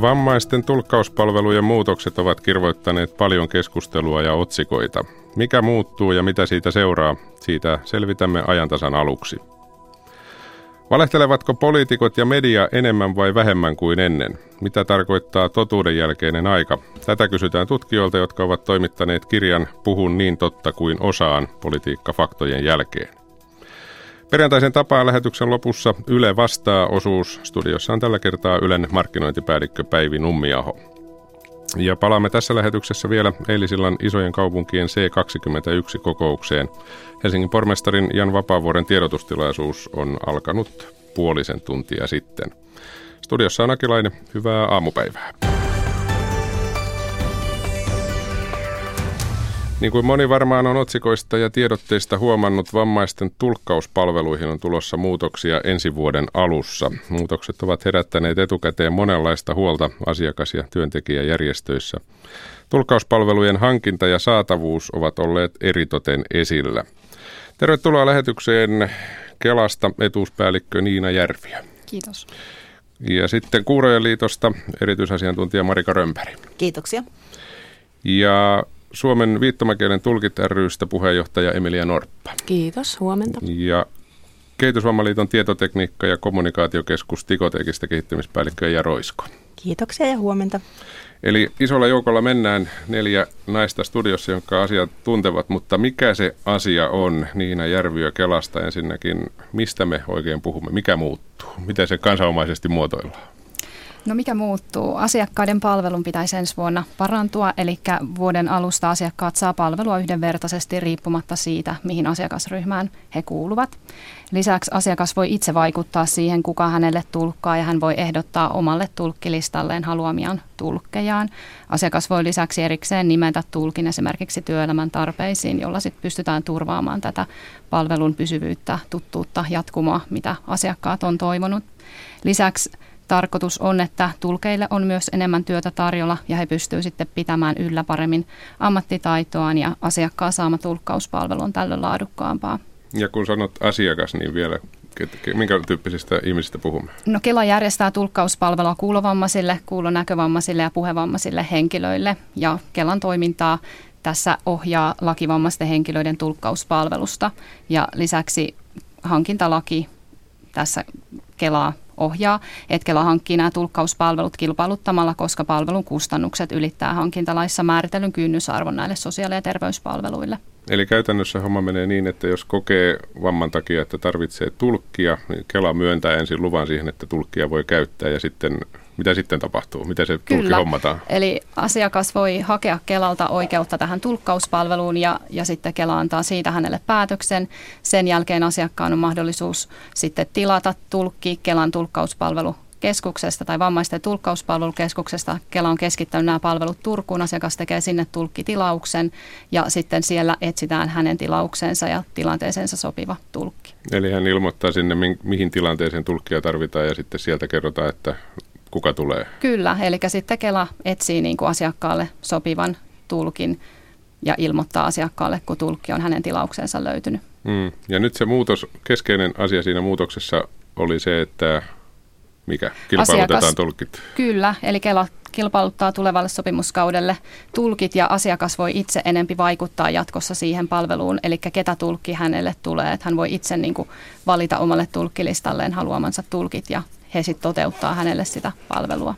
Vammaisten tulkkauspalvelujen muutokset ovat kirvoittaneet paljon keskustelua ja otsikoita. Mikä muuttuu ja mitä siitä seuraa, siitä selvitämme ajantasan aluksi. Valehtelevatko poliitikot ja media enemmän vai vähemmän kuin ennen? Mitä tarkoittaa totuuden jälkeinen aika? Tätä kysytään tutkijoilta, jotka ovat toimittaneet kirjan Puhun niin totta kuin osaan politiikka-faktojen jälkeen. Perjantaisen tapaan lähetyksen lopussa Yle vastaa osuus. Studiossa on tällä kertaa Ylen markkinointipäällikkö Päivi Nummiaho. Ja palaamme tässä lähetyksessä vielä eilisillan isojen kaupunkien C21-kokoukseen. Helsingin pormestarin Jan Vapaavuoren tiedotustilaisuus on alkanut puolisen tuntia sitten. Studiossa on Akilainen. Hyvää aamupäivää. Niin kuin moni varmaan on otsikoista ja tiedotteista huomannut, vammaisten tulkkauspalveluihin on tulossa muutoksia ensi vuoden alussa. Muutokset ovat herättäneet etukäteen monenlaista huolta asiakas- ja työntekijäjärjestöissä. Tulkkauspalvelujen hankinta ja saatavuus ovat olleet eritoten esillä. Tervetuloa lähetykseen Kelasta etuuspäällikkö Niina Järviö. Kiitos. Ja sitten Kuurojen liitosta erityisasiantuntija Marika Römpäri. Kiitoksia. Ja Suomen viittomakielen tulkit rystä puheenjohtaja Emilia Norppa. Kiitos, huomenta. Ja Kehitysvammaliiton tietotekniikka- ja kommunikaatiokeskus Tikotekista kehittämispäällikkö ja Roisko. Kiitoksia ja huomenta. Eli isolla joukolla mennään neljä naista studiossa, jonka asiat tuntevat, mutta mikä se asia on Niina Järviö Kelasta ensinnäkin? Mistä me oikein puhumme? Mikä muuttuu? Miten se kansanomaisesti muotoillaan? No mikä muuttuu? Asiakkaiden palvelun pitäisi ensi vuonna parantua, eli vuoden alusta asiakkaat saa palvelua yhdenvertaisesti riippumatta siitä, mihin asiakasryhmään he kuuluvat. Lisäksi asiakas voi itse vaikuttaa siihen, kuka hänelle tulkkaa ja hän voi ehdottaa omalle tulkkilistalleen haluamiaan tulkkejaan. Asiakas voi lisäksi erikseen nimetä tulkin esimerkiksi työelämän tarpeisiin, jolla sitten pystytään turvaamaan tätä palvelun pysyvyyttä, tuttuutta, jatkumoa, mitä asiakkaat on toivonut. Lisäksi tarkoitus on, että tulkeille on myös enemmän työtä tarjolla ja he pystyvät sitten pitämään yllä paremmin ammattitaitoaan ja asiakkaan saama tulkkauspalvelu on tällöin laadukkaampaa. Ja kun sanot asiakas, niin vielä minkä tyyppisistä ihmisistä puhumme? No Kela järjestää tulkkauspalvelua kuulovammaisille, kuulonäkövammaisille ja puhevammaisille henkilöille ja Kelan toimintaa tässä ohjaa lakivammaisten henkilöiden tulkkauspalvelusta ja lisäksi hankintalaki tässä Kelaa ohjaa, että Kela hankkii nämä tulkkauspalvelut kilpailuttamalla, koska palvelun kustannukset ylittää hankintalaissa määritellyn kynnysarvon näille sosiaali- ja terveyspalveluille. Eli käytännössä homma menee niin, että jos kokee vamman takia, että tarvitsee tulkkia, niin Kela myöntää ensin luvan siihen, että tulkkia voi käyttää ja sitten mitä sitten tapahtuu? Miten se tulkki Kyllä. hommataan? Eli asiakas voi hakea Kelalta oikeutta tähän tulkkauspalveluun ja, ja sitten Kela antaa siitä hänelle päätöksen. Sen jälkeen asiakkaan on mahdollisuus sitten tilata tulkki Kelan tulkkauspalvelu keskuksesta tai vammaisten tulkkauspalvelukeskuksesta. Kela on keskittänyt nämä palvelut Turkuun. Asiakas tekee sinne tulkkitilauksen ja sitten siellä etsitään hänen tilauksensa ja tilanteeseensa sopiva tulkki. Eli hän ilmoittaa sinne, mihin tilanteeseen tulkkia tarvitaan ja sitten sieltä kerrotaan, että kuka tulee. Kyllä, eli sitten Kela etsii niin kuin asiakkaalle sopivan tulkin ja ilmoittaa asiakkaalle, kun tulkki on hänen tilauksensa löytynyt. Mm. Ja nyt se muutos, keskeinen asia siinä muutoksessa oli se, että mikä? Kilpailutetaan asiakas, tulkit. Kyllä, eli Kela kilpailuttaa tulevalle sopimuskaudelle tulkit ja asiakas voi itse enempi vaikuttaa jatkossa siihen palveluun, eli ketä tulkki hänelle tulee, että hän voi itse niin kuin valita omalle tulkkilistalleen haluamansa tulkit ja he sitten toteuttaa hänelle sitä palvelua.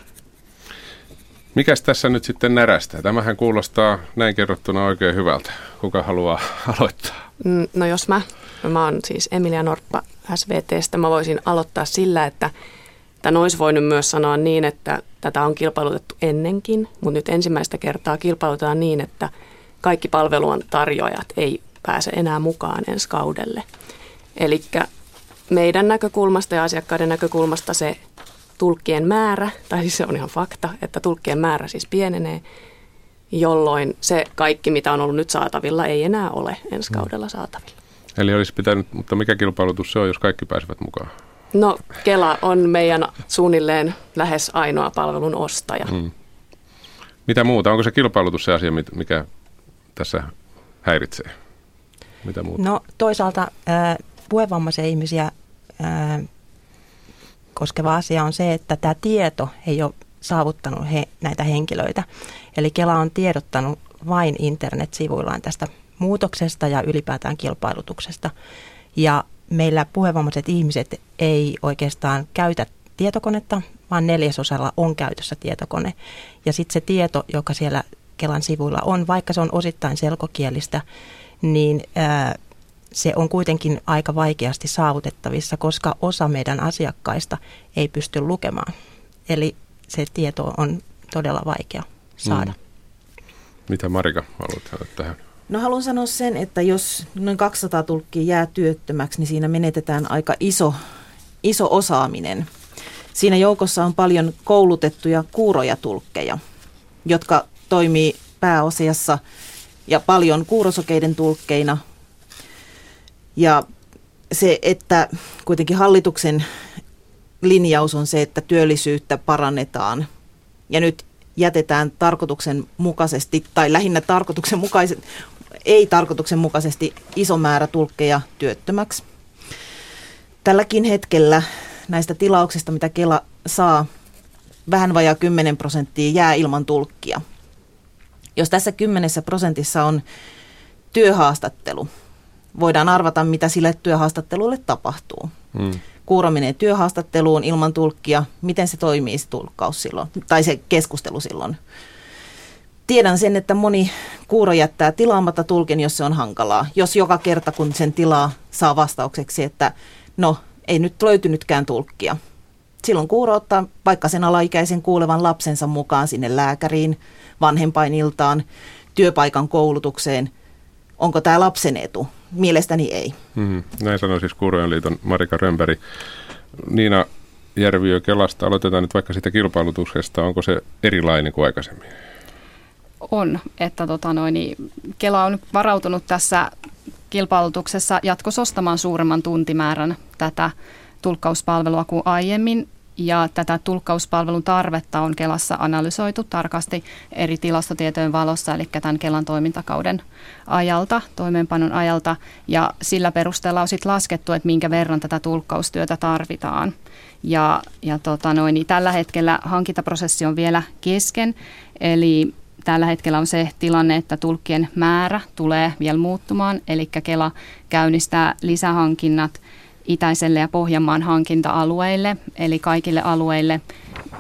Mikäs tässä nyt sitten närästää? Tämähän kuulostaa näin kerrottuna oikein hyvältä. Kuka haluaa aloittaa? Mm, no jos mä, mä oon siis Emilia Norppa SVTstä, mä voisin aloittaa sillä, että Tämän olisi voinut myös sanoa niin, että tätä on kilpailutettu ennenkin, mutta nyt ensimmäistä kertaa kilpailutetaan niin, että kaikki palvelun tarjoajat ei pääse enää mukaan ensi kaudelle. Eli meidän näkökulmasta ja asiakkaiden näkökulmasta se tulkkien määrä, tai siis se on ihan fakta, että tulkkien määrä siis pienenee, jolloin se kaikki, mitä on ollut nyt saatavilla, ei enää ole ensi kaudella saatavilla. Eli olisi pitänyt, mutta mikä kilpailutus se on, jos kaikki pääsevät mukaan? No Kela on meidän suunnilleen lähes ainoa palvelun ostaja. Mm. Mitä muuta? Onko se kilpailutus se asia, mikä tässä häiritsee? Mitä muuta? No toisaalta äh, puhevammaisia ihmisiä koskeva asia on se, että tämä tieto ei ole saavuttanut he, näitä henkilöitä. Eli Kela on tiedottanut vain internetsivuillaan tästä muutoksesta ja ylipäätään kilpailutuksesta. Ja meillä puhevammaiset ihmiset ei oikeastaan käytä tietokonetta, vaan neljäsosalla on käytössä tietokone. Ja sitten se tieto, joka siellä Kelan sivuilla on, vaikka se on osittain selkokielistä, niin ää, se on kuitenkin aika vaikeasti saavutettavissa, koska osa meidän asiakkaista ei pysty lukemaan. Eli se tieto on todella vaikea saada. Mm. Mitä Marika haluat sanoa tähän? No haluan sanoa sen, että jos noin 200 tulkkia jää työttömäksi, niin siinä menetetään aika iso, iso osaaminen. Siinä joukossa on paljon koulutettuja kuuroja tulkkeja, jotka toimii pääosiassa ja paljon kuurosokeiden tulkkeina. Ja se, että kuitenkin hallituksen linjaus on se, että työllisyyttä parannetaan. Ja nyt jätetään tarkoituksenmukaisesti, tai lähinnä tarkoituksenmukaisesti, ei tarkoituksenmukaisesti iso määrä tulkkeja työttömäksi. Tälläkin hetkellä näistä tilauksista, mitä Kela saa, vähän vajaa 10 prosenttia jää ilman tulkkia. Jos tässä 10 prosentissa on työhaastattelu, voidaan arvata, mitä sille työhaastattelulle tapahtuu. Hmm. Kuuro menee työhaastatteluun ilman tulkkia. Miten se toimii se tulkkaus silloin, tai se keskustelu silloin? Tiedän sen, että moni kuuro jättää tilaamatta tulkin, jos se on hankalaa. Jos joka kerta, kun sen tilaa, saa vastaukseksi, että no, ei nyt löytynytkään tulkkia. Silloin kuuro ottaa vaikka sen alaikäisen kuulevan lapsensa mukaan sinne lääkäriin, vanhempainiltaan, työpaikan koulutukseen. Onko tämä lapsen etu? Mielestäni ei. Mm, näin sanoi siis Kuurojen liiton Marika Römpäri. Niina Järviö Kelasta, aloitetaan nyt vaikka siitä kilpailutuksesta. Onko se erilainen kuin aikaisemmin? On, että tota noin, niin Kela on varautunut tässä kilpailutuksessa jatkossa ostamaan suuremman tuntimäärän tätä tulkkauspalvelua kuin aiemmin. Ja tätä tulkkauspalvelun tarvetta on Kelassa analysoitu tarkasti eri tilastotietojen valossa, eli tämän Kelan toimintakauden ajalta, toimeenpanon ajalta. Ja sillä perusteella on sitten laskettu, että minkä verran tätä tulkkaustyötä tarvitaan. Ja, ja tota noin, niin tällä hetkellä hankintaprosessi on vielä kesken, eli tällä hetkellä on se tilanne, että tulkkien määrä tulee vielä muuttumaan, eli Kela käynnistää lisähankinnat itäiselle ja Pohjanmaan hankinta-alueille, eli kaikille alueille.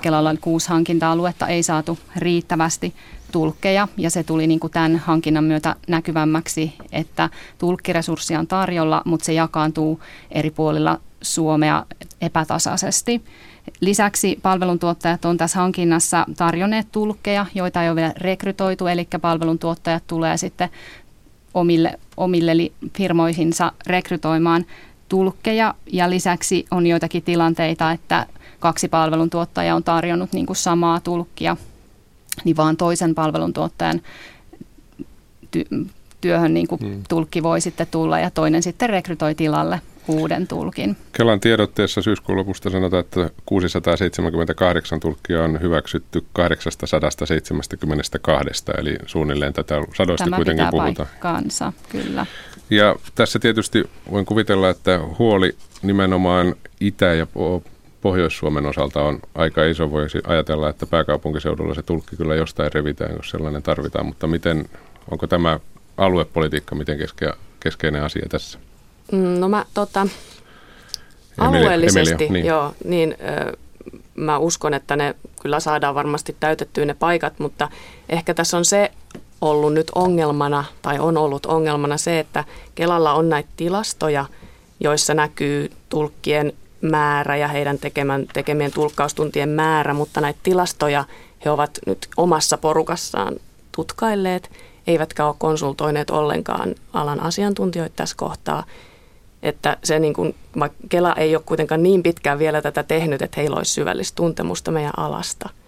Kelalla oli kuusi hankinta-aluetta, ei saatu riittävästi tulkkeja ja se tuli niin kuin tämän hankinnan myötä näkyvämmäksi, että tulkkiresurssia on tarjolla, mutta se jakaantuu eri puolilla Suomea epätasaisesti. Lisäksi palveluntuottajat on tässä hankinnassa tarjonneet tulkkeja, joita ei ole vielä rekrytoitu, eli palveluntuottajat tulee sitten omille, omille firmoihinsa rekrytoimaan tulkkeja ja lisäksi on joitakin tilanteita, että kaksi palveluntuottajaa on tarjonnut niin kuin samaa tulkkia, niin vaan toisen palveluntuottajan ty- työhön niin kuin hmm. tulkki voi sitten tulla ja toinen sitten rekrytoi tilalle uuden tulkin. Kelan tiedotteessa syyskuun lopusta sanotaan, että 678 tulkkia on hyväksytty 872, eli suunnilleen tätä sadoista Tämä kuitenkin puhutaan. kanssa, kyllä. Ja tässä tietysti voin kuvitella, että huoli nimenomaan Itä- ja Pohjois-Suomen osalta on aika iso. Voisi ajatella, että pääkaupunkiseudulla se tulkki kyllä jostain revitään, jos sellainen tarvitaan. Mutta miten, onko tämä aluepolitiikka miten keske, keskeinen asia tässä? Mm, no mä tota, alueellisesti, Emilia, niin. joo, niin ö, mä uskon, että ne kyllä saadaan varmasti täytettyä ne paikat, mutta ehkä tässä on se ollut nyt ongelmana, tai on ollut ongelmana se, että Kelalla on näitä tilastoja, joissa näkyy tulkkien määrä ja heidän tekemän, tekemien tulkkaustuntien määrä, mutta näitä tilastoja he ovat nyt omassa porukassaan tutkailleet, eivätkä ole konsultoineet ollenkaan alan asiantuntijoita tässä kohtaa. Että se niin kuin, Kela ei ole kuitenkaan niin pitkään vielä tätä tehnyt, että heillä olisi syvällistä tuntemusta meidän alasta –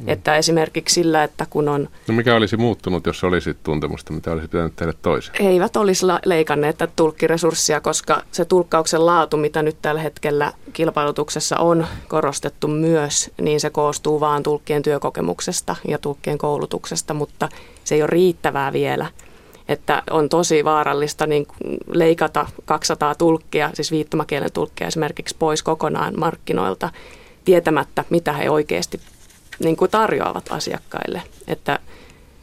Mm. Että esimerkiksi sillä, että kun on... No mikä olisi muuttunut, jos olisi tuntemusta, mitä olisi pitänyt tehdä toisin? He eivät olisi leikanneet tätä tulkkiresurssia, koska se tulkkauksen laatu, mitä nyt tällä hetkellä kilpailutuksessa on korostettu myös, niin se koostuu vaan tulkkien työkokemuksesta ja tulkkien koulutuksesta, mutta se ei ole riittävää vielä. Että on tosi vaarallista niin leikata 200 tulkkia, siis viittomakielen tulkkia esimerkiksi pois kokonaan markkinoilta, tietämättä, mitä he oikeasti niin kuin tarjoavat asiakkaille. Että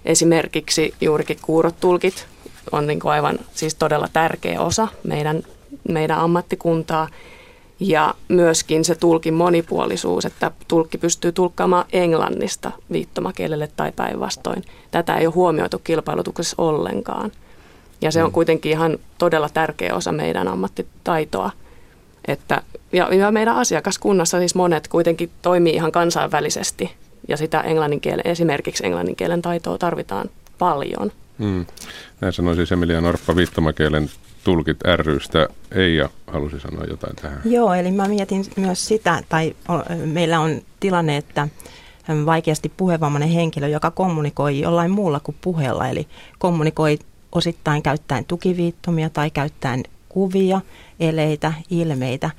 esimerkiksi juurikin kuurotulkit on niin kuin aivan siis todella tärkeä osa meidän, meidän ammattikuntaa. Ja myöskin se tulkin monipuolisuus, että tulkki pystyy tulkkaamaan englannista viittomakielelle tai päinvastoin. Tätä ei ole huomioitu kilpailutuksessa ollenkaan. Ja se on mm. kuitenkin ihan todella tärkeä osa meidän ammattitaitoa. Että, ja, ja meidän asiakaskunnassa siis monet kuitenkin toimii ihan kansainvälisesti ja sitä englanninkielen, esimerkiksi englanninkielen taitoa tarvitaan paljon. Hmm. Näin sanoi siis Emilia Norppa viittomakielen tulkit rystä. Eija halusi sanoa jotain tähän. Joo, eli mä mietin myös sitä, tai meillä on tilanne, että vaikeasti puhevammainen henkilö, joka kommunikoi jollain muulla kuin puheella, eli kommunikoi osittain käyttäen tukiviittomia tai käyttäen kuvia, eleitä, ilmeitä,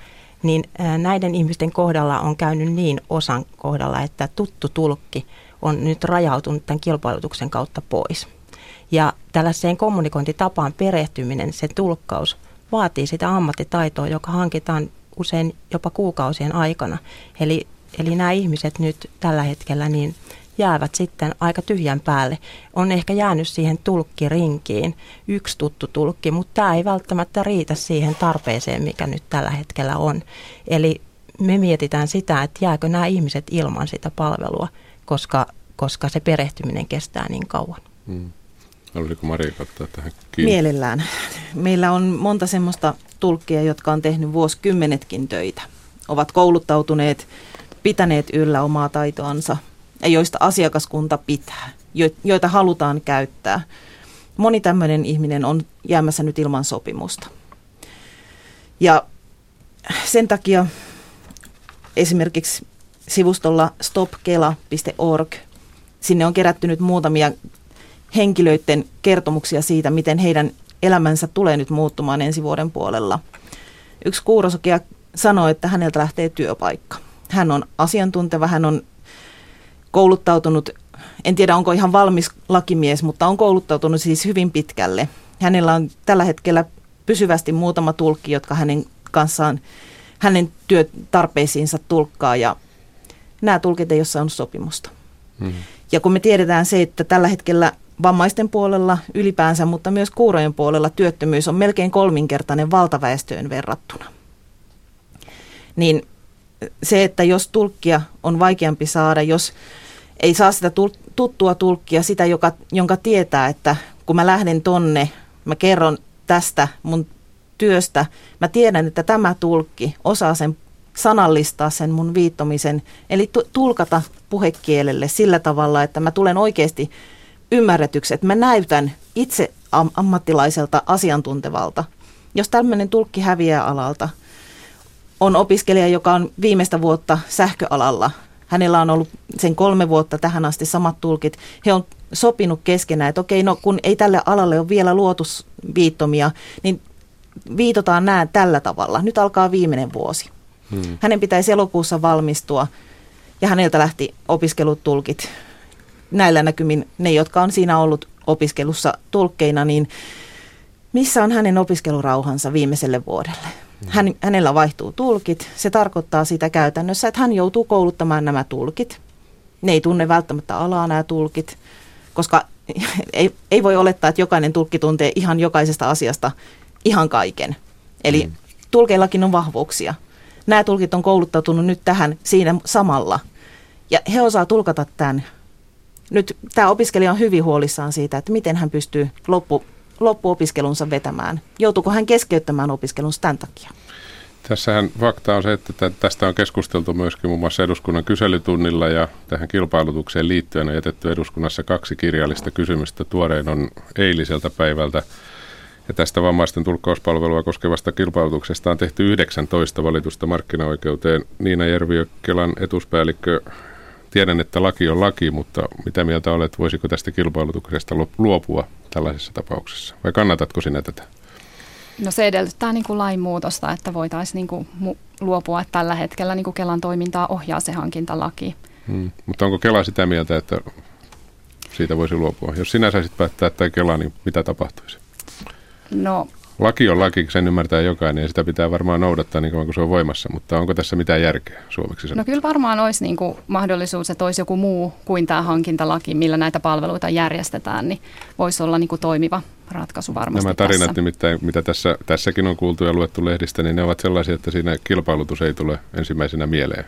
niin näiden ihmisten kohdalla on käynyt niin osan kohdalla, että tuttu tulkki on nyt rajautunut tämän kilpailutuksen kautta pois. Ja tällaiseen kommunikointitapaan perehtyminen, se tulkkaus, vaatii sitä ammattitaitoa, joka hankitaan usein jopa kuukausien aikana. Eli, eli nämä ihmiset nyt tällä hetkellä niin jäävät sitten aika tyhjän päälle. On ehkä jäänyt siihen tulkkirinkiin yksi tuttu tulkki, mutta tämä ei välttämättä riitä siihen tarpeeseen, mikä nyt tällä hetkellä on. Eli me mietitään sitä, että jääkö nämä ihmiset ilman sitä palvelua, koska, koska se perehtyminen kestää niin kauan. Hmm. Haluaisiko Maria ottaa tähän kiinni? Mielellään. Meillä on monta semmoista tulkkia, jotka on tehnyt vuosikymmenetkin töitä. Ovat kouluttautuneet, pitäneet yllä omaa taitoansa ja joista asiakaskunta pitää, joita halutaan käyttää. Moni tämmöinen ihminen on jäämässä nyt ilman sopimusta. Ja sen takia esimerkiksi sivustolla stopkela.org, sinne on kerätty nyt muutamia henkilöiden kertomuksia siitä, miten heidän elämänsä tulee nyt muuttumaan ensi vuoden puolella. Yksi kuurosokea sanoi, että häneltä lähtee työpaikka. Hän on asiantunteva, hän on kouluttautunut, en tiedä onko ihan valmis lakimies, mutta on kouluttautunut siis hyvin pitkälle. Hänellä on tällä hetkellä pysyvästi muutama tulkki, jotka hänen kanssaan, hänen työtarpeisiinsa tulkkaa ja nämä tulkit ei ole saanut sopimusta. Hmm. Ja kun me tiedetään se, että tällä hetkellä vammaisten puolella ylipäänsä, mutta myös kuurojen puolella työttömyys on melkein kolminkertainen valtaväestöön verrattuna. Niin se, että jos tulkkia on vaikeampi saada, jos ei saa sitä tuttua tulkkia, sitä, joka, jonka tietää, että kun mä lähden tonne, mä kerron tästä mun työstä, mä tiedän, että tämä tulkki osaa sen sanallistaa sen mun viittomisen, eli tulkata puhekielelle sillä tavalla, että mä tulen oikeasti ymmärretyksi, että mä näytän itse am- ammattilaiselta asiantuntevalta. Jos tämmöinen tulkki häviää alalta, on opiskelija, joka on viimeistä vuotta sähköalalla. Hänellä on ollut sen kolme vuotta tähän asti samat tulkit. He on sopinut keskenään, että okei, no kun ei tälle alalle ole vielä luotu viittomia, niin viitotaan nämä tällä tavalla. Nyt alkaa viimeinen vuosi. Hmm. Hänen pitäisi elokuussa valmistua ja häneltä lähti opiskelutulkit näillä näkymin ne, jotka on siinä ollut opiskelussa tulkkeina, niin missä on hänen opiskelurauhansa viimeiselle vuodelle? Hän, hänellä vaihtuu tulkit. Se tarkoittaa sitä käytännössä, että hän joutuu kouluttamaan nämä tulkit. Ne ei tunne välttämättä alaa nämä tulkit, koska ei, ei voi olettaa, että jokainen tulkki tuntee ihan jokaisesta asiasta ihan kaiken. Eli mm. tulkeillakin on vahvuuksia. Nämä tulkit on kouluttautunut nyt tähän siinä samalla. Ja he osaa tulkata tämän nyt tämä opiskelija on hyvin huolissaan siitä, että miten hän pystyy loppu, loppuopiskelunsa vetämään. Joutuuko hän keskeyttämään opiskelunsa tämän takia? Tässähän fakta on se, että tästä on keskusteltu myöskin muun muassa eduskunnan kyselytunnilla ja tähän kilpailutukseen liittyen on jätetty eduskunnassa kaksi kirjallista kysymystä. Tuorein on eiliseltä päivältä ja tästä vammaisten tulkkauspalvelua koskevasta kilpailutuksesta on tehty 19 valitusta markkinaoikeuteen. Niina Järviö, Kelan etuspäällikkö, tiedän, että laki on laki, mutta mitä mieltä olet, voisiko tästä kilpailutuksesta luopua tällaisessa tapauksessa? Vai kannatatko sinä tätä? No se edellyttää niin kuin lainmuutosta, että voitaisiin niin kuin luopua, että tällä hetkellä niin kuin Kelan toimintaa ohjaa se hankintalaki. Hmm. Mutta onko Kela sitä mieltä, että siitä voisi luopua? Jos sinä saisit päättää tai Kela, niin mitä tapahtuisi? No laki on laki, sen ymmärtää jokainen ja sitä pitää varmaan noudattaa niin kauan kuin se on voimassa, mutta onko tässä mitään järkeä suomeksi? No kyllä varmaan olisi niin kuin mahdollisuus, että olisi joku muu kuin tämä hankintalaki, millä näitä palveluita järjestetään, niin voisi olla niin kuin toimiva ratkaisu varmasti Nämä tarinat tässä. nimittäin, mitä tässä, tässäkin on kuultu ja luettu lehdistä, niin ne ovat sellaisia, että siinä kilpailutus ei tule ensimmäisenä mieleen.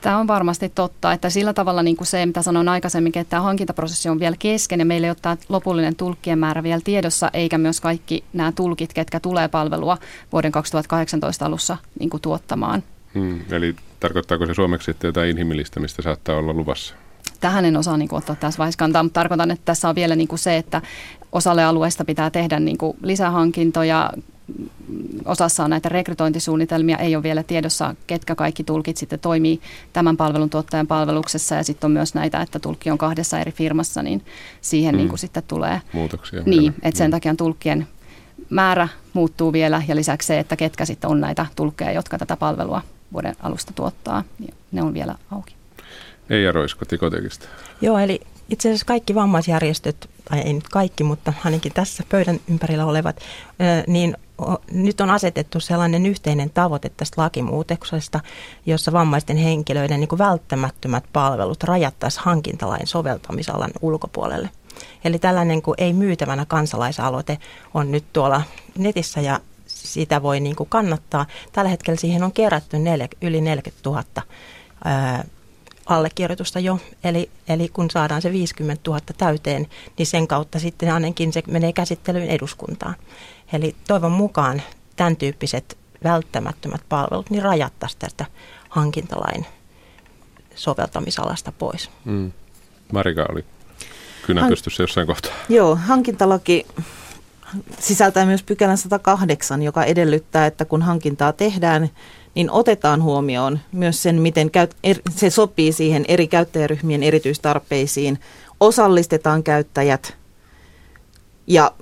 Tämä on varmasti totta, että sillä tavalla niin kuin se, mitä sanoin aikaisemmin, että tämä hankintaprosessi on vielä kesken ja meillä ei ole tämä lopullinen tulkkien määrä vielä tiedossa, eikä myös kaikki nämä tulkit, ketkä tulee palvelua vuoden 2018 alussa niin kuin tuottamaan. Hmm, eli tarkoittaako se suomeksi, että jotain inhimillistämistä saattaa olla luvassa? Tähän en osaa niin kuin, ottaa tässä vaiheessa kantaa, mutta tarkoitan, että tässä on vielä niin kuin se, että osalle alueesta pitää tehdä niin kuin lisähankintoja, osassa on näitä rekrytointisuunnitelmia, ei ole vielä tiedossa, ketkä kaikki tulkit sitten toimii tämän palvelun tuottajan palveluksessa ja sitten on myös näitä, että tulkki on kahdessa eri firmassa, niin siihen mm. niin kuin sitten tulee muutoksia. Niin, että sen takia tulkkien määrä muuttuu vielä ja lisäksi se, että ketkä sitten on näitä tulkkeja, jotka tätä palvelua vuoden alusta tuottaa, niin ne on vielä auki. Eija Roisko Tikotekista. Joo, eli itse asiassa kaikki vammaisjärjestöt, tai ei nyt kaikki, mutta ainakin tässä pöydän ympärillä olevat, niin nyt on asetettu sellainen yhteinen tavoite tästä lakimuutoksesta, jossa vammaisten henkilöiden niin kuin välttämättömät palvelut rajattaisiin hankintalain soveltamisalan ulkopuolelle. Eli tällainen kuin ei myytävänä kansalaisaloite on nyt tuolla netissä ja sitä voi niin kuin kannattaa. Tällä hetkellä siihen on kerätty neljä, yli 40 000 ää, allekirjoitusta jo. Eli, eli kun saadaan se 50 000 täyteen, niin sen kautta sitten ainakin se menee käsittelyyn eduskuntaan. Eli toivon mukaan tämän tyyppiset välttämättömät palvelut niin rajattaisiin tästä hankintalain soveltamisalasta pois. Mm. Marika oli kynä pystyssä jossain kohtaa. Joo, hankintalaki sisältää myös pykälän 108, joka edellyttää, että kun hankintaa tehdään, niin otetaan huomioon myös sen, miten er, se sopii siihen eri käyttäjäryhmien erityistarpeisiin, osallistetaan käyttäjät ja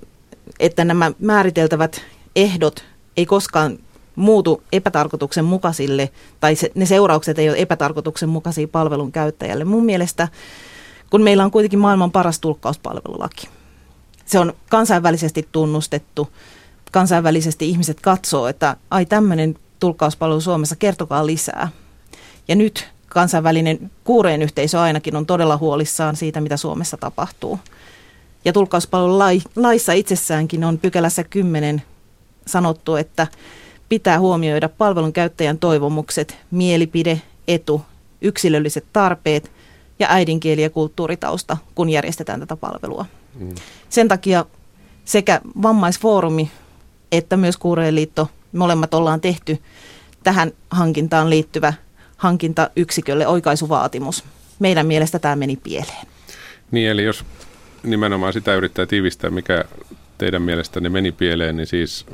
että nämä määriteltävät ehdot ei koskaan muutu epätarkoituksen mukaisille tai se, ne seuraukset ei ole epätarkoituksen mukaisia palvelun käyttäjälle. Mun mielestä, kun meillä on kuitenkin maailman paras tulkkauspalvelulaki, se on kansainvälisesti tunnustettu, kansainvälisesti ihmiset katsoo, että ai tämmöinen tulkkauspalvelu Suomessa, kertokaa lisää. Ja nyt kansainvälinen kuureen yhteisö ainakin on todella huolissaan siitä, mitä Suomessa tapahtuu. Ja tulkkauspalvelulaissa itsessäänkin on pykälässä 10 sanottu, että pitää huomioida palvelun käyttäjän toivomukset, mielipide, etu, yksilölliset tarpeet ja äidinkieli- ja kulttuuritausta, kun järjestetään tätä palvelua. Mm. Sen takia sekä vammaisfoorumi että myös Kuureen liitto, molemmat ollaan tehty tähän hankintaan liittyvä hankintayksikölle oikaisuvaatimus. Meidän mielestä tämä meni pieleen. Niin, eli jos nimenomaan sitä yrittää tiivistää, mikä teidän mielestänne meni pieleen, niin siis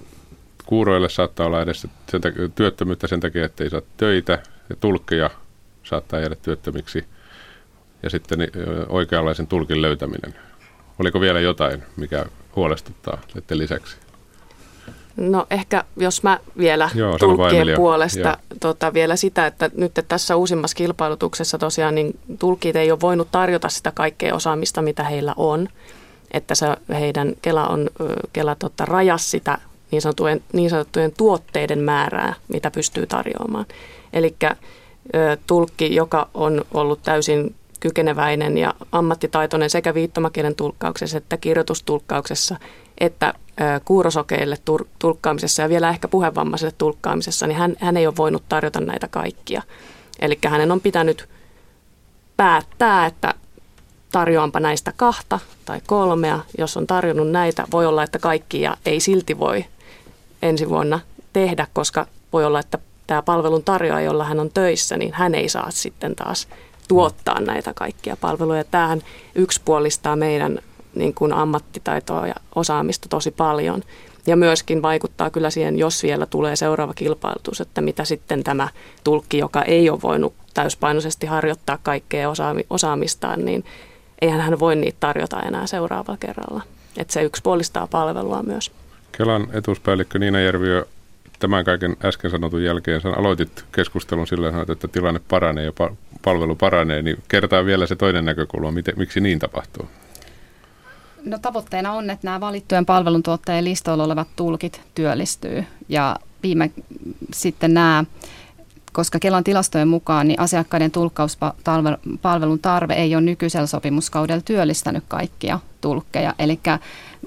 kuuroille saattaa olla edes sen takia, työttömyyttä sen takia, että ei saa töitä ja tulkkeja saattaa jäädä työttömiksi ja sitten oikeanlaisen tulkin löytäminen. Oliko vielä jotain, mikä huolestuttaa sitten lisäksi? No ehkä jos mä vielä Joo, tulkkien puolesta tota, vielä sitä, että nyt että tässä uusimmassa kilpailutuksessa tosiaan niin tulkit ei ole voinut tarjota sitä kaikkea osaamista, mitä heillä on. Että se heidän Kela, on, Kela tota, rajas sitä niin sanottujen, niin sanottujen tuotteiden määrää, mitä pystyy tarjoamaan. Eli tulkki, joka on ollut täysin kykeneväinen ja ammattitaitoinen sekä viittomakielen tulkkauksessa että kirjoitustulkkauksessa, että kuurosokeille tulkkaamisessa ja vielä ehkä puhevammaiselle tulkkaamisessa, niin hän, hän ei ole voinut tarjota näitä kaikkia. Eli hänen on pitänyt päättää, että tarjoanpa näistä kahta tai kolmea. Jos on tarjonnut näitä, voi olla, että kaikkia ei silti voi ensi vuonna tehdä, koska voi olla, että tämä palvelun tarjoaja, jolla hän on töissä, niin hän ei saa sitten taas tuottaa näitä kaikkia palveluja. Tämähän yksipuolistaa meidän niin kuin ammattitaitoa ja osaamista tosi paljon. Ja myöskin vaikuttaa kyllä siihen, jos vielä tulee seuraava kilpailutus, että mitä sitten tämä tulkki, joka ei ole voinut täyspainoisesti harjoittaa kaikkea osaamistaan, niin eihän hän voi niitä tarjota enää seuraavalla kerralla. Että se yksipuolistaa palvelua myös. Kelan etuuspäällikkö Niina Järviö, tämän kaiken äsken sanotun jälkeen sä aloitit keskustelun sillä että tilanne paranee ja palvelu paranee, niin kertaa vielä se toinen näkökulma, miksi niin tapahtuu? No tavoitteena on, että nämä valittujen palveluntuottajien listoilla olevat tulkit työllistyy ja viime sitten nämä koska Kelan tilastojen mukaan niin asiakkaiden tulkkauspalvelun tarve ei ole nykyisellä sopimuskaudella työllistänyt kaikkia tulkkeja. Eli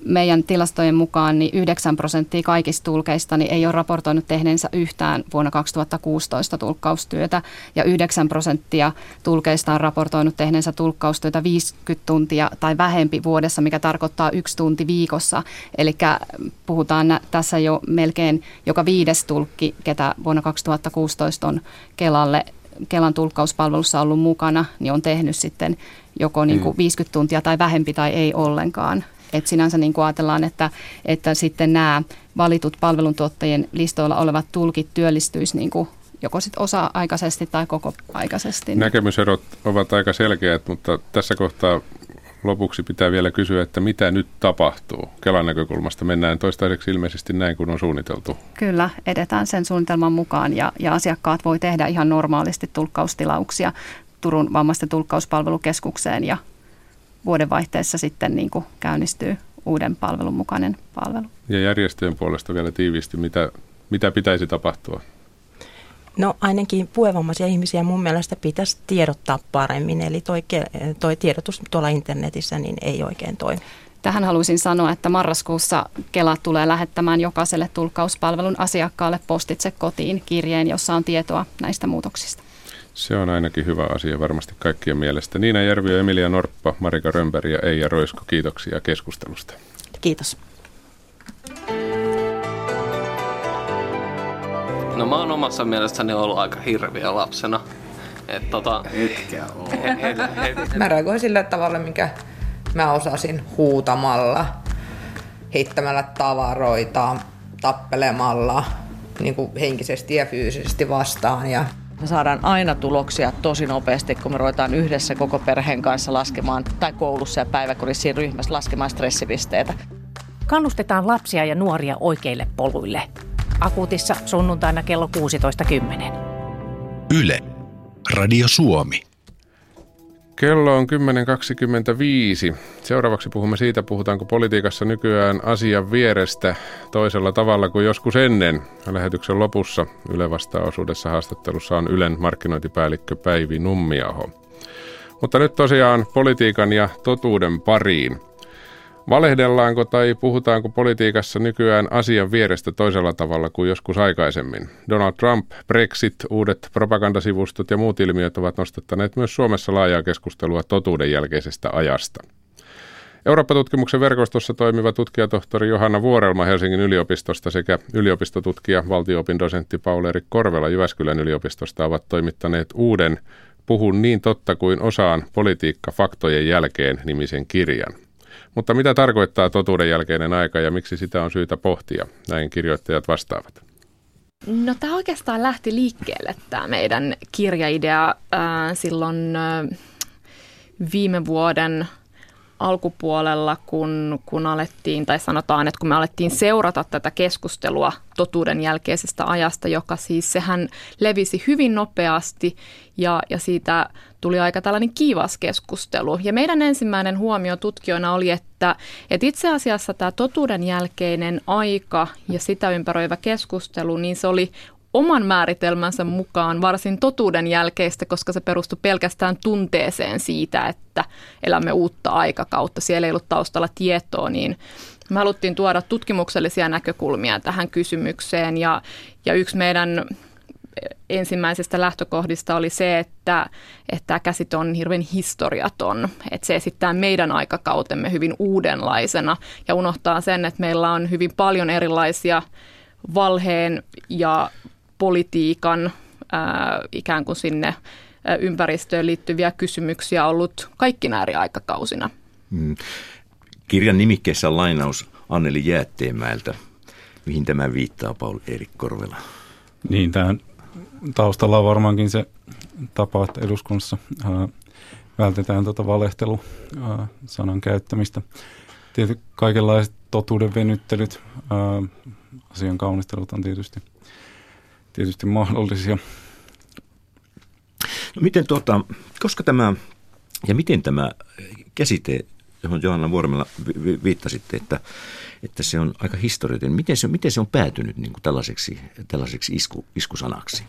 meidän tilastojen mukaan niin 9 prosenttia kaikista tulkeista niin ei ole raportoinut tehneensä yhtään vuonna 2016 tulkkaustyötä ja 9 prosenttia tulkeista on raportoinut tehneensä tulkkaustyötä 50 tuntia tai vähempi vuodessa, mikä tarkoittaa yksi tunti viikossa. Eli puhutaan tässä jo melkein joka viides tulkki, ketä vuonna 2016 on Kelalle Kelan tulkkauspalvelussa ollut mukana, niin on tehnyt sitten joko niin kuin 50 mm. tuntia tai vähempi tai ei ollenkaan. Et sinänsä niin kuin ajatellaan, että, että sitten nämä valitut palveluntuottajien listoilla olevat tulkit työllistyisi niin kuin joko sit osa-aikaisesti tai koko aikaisesti. Näkemyserot ovat aika selkeät, mutta tässä kohtaa lopuksi pitää vielä kysyä, että mitä nyt tapahtuu? Kelan näkökulmasta mennään toistaiseksi ilmeisesti näin kuin on suunniteltu. Kyllä, edetään sen suunnitelman mukaan ja, ja asiakkaat voi tehdä ihan normaalisti tulkkaustilauksia Turun vammaisten tulkkauspalvelukeskukseen ja vuodenvaihteessa sitten niin kuin käynnistyy uuden palvelun mukainen palvelu. Ja järjestöjen puolesta vielä tiiviisti, mitä, mitä pitäisi tapahtua? No ainakin puhevammaisia ihmisiä mun mielestä pitäisi tiedottaa paremmin, eli toi, toi tiedotus tuolla internetissä niin ei oikein toimi. Tähän haluaisin sanoa, että marraskuussa Kela tulee lähettämään jokaiselle tulkkauspalvelun asiakkaalle postitse kotiin kirjeen, jossa on tietoa näistä muutoksista. Se on ainakin hyvä asia varmasti kaikkien mielestä. Niina Järvi, Emilia Norppa, Marika Römberg ja Eija Roisko, kiitoksia keskustelusta. Kiitos. No mä oon omassa mielestäni ollut aika hirviä lapsena. Et tota, Etkä ole. Mä reagoin sillä tavalla, mikä mä osasin huutamalla, heittämällä tavaroita, tappelemalla niin kuin henkisesti ja fyysisesti vastaan. Ja me saadaan aina tuloksia tosi nopeasti, kun me ruvetaan yhdessä koko perheen kanssa laskemaan, tai koulussa ja päiväkodissa ryhmässä laskemaan stressipisteitä. Kannustetaan lapsia ja nuoria oikeille poluille. Akuutissa sunnuntaina kello 16.10. Yle. Radio Suomi. Kello on 10.25. Seuraavaksi puhumme siitä, puhutaanko politiikassa nykyään asian vierestä toisella tavalla kuin joskus ennen. Lähetyksen lopussa Yle osuudessa haastattelussa on Ylen markkinointipäällikkö Päivi Nummiaho. Mutta nyt tosiaan politiikan ja totuuden pariin. Valehdellaanko tai puhutaanko politiikassa nykyään asian vierestä toisella tavalla kuin joskus aikaisemmin? Donald Trump, Brexit, uudet propagandasivustot ja muut ilmiöt ovat nostattaneet myös Suomessa laajaa keskustelua totuuden jälkeisestä ajasta. Eurooppa-tutkimuksen verkostossa toimiva tutkijatohtori Johanna Vuorelma Helsingin yliopistosta sekä yliopistotutkija valtioopin dosentti Paul-Erik Korvela Jyväskylän yliopistosta ovat toimittaneet uuden Puhun niin totta kuin osaan politiikka faktojen jälkeen nimisen kirjan. Mutta mitä tarkoittaa totuuden jälkeinen aika ja miksi sitä on syytä pohtia? Näin kirjoittajat vastaavat. No tämä oikeastaan lähti liikkeelle tämä meidän kirjaidea äh, silloin äh, viime vuoden alkupuolella, kun, kun alettiin, tai sanotaan, että kun me alettiin seurata tätä keskustelua totuuden jälkeisestä ajasta, joka siis sehän levisi hyvin nopeasti ja, ja siitä tuli aika tällainen kiivas keskustelu. Ja meidän ensimmäinen huomio tutkijoina oli, että, että itse asiassa tämä totuuden jälkeinen aika ja sitä ympäröivä keskustelu, niin se oli oman määritelmänsä mukaan varsin totuuden jälkeistä, koska se perustui pelkästään tunteeseen siitä, että elämme uutta aikakautta. Siellä ei ollut taustalla tietoa, niin me haluttiin tuoda tutkimuksellisia näkökulmia tähän kysymykseen ja, ja yksi meidän ensimmäisestä lähtökohdista oli se, että, että tämä käsite on hirveän historiaton, että se esittää meidän aikakautemme hyvin uudenlaisena ja unohtaa sen, että meillä on hyvin paljon erilaisia valheen ja politiikan ää, ikään kuin sinne ympäristöön liittyviä kysymyksiä ollut kaikkina eri aikakausina. Mm. Kirjan nimikkeessä on lainaus Anneli Jäätteenmäeltä. Mihin tämä viittaa, Paul Erik Korvela? Niin, tähän taustalla on varmaankin se tapa, että eduskunnassa ää, vältetään tuota valehtelu ää, sanan käyttämistä. Tietysti kaikenlaiset totuuden venyttelyt, ää, asian kaunistelut on tietysti – tietysti mahdollisia. No miten tuota, koska tämä ja miten tämä käsite johon Johanna Vuormella viittasitte, että, että se on aika historiallinen. Miten se, miten se on päätynyt niin kuin tällaiseksi, tällaiseksi isku, iskusanaksi?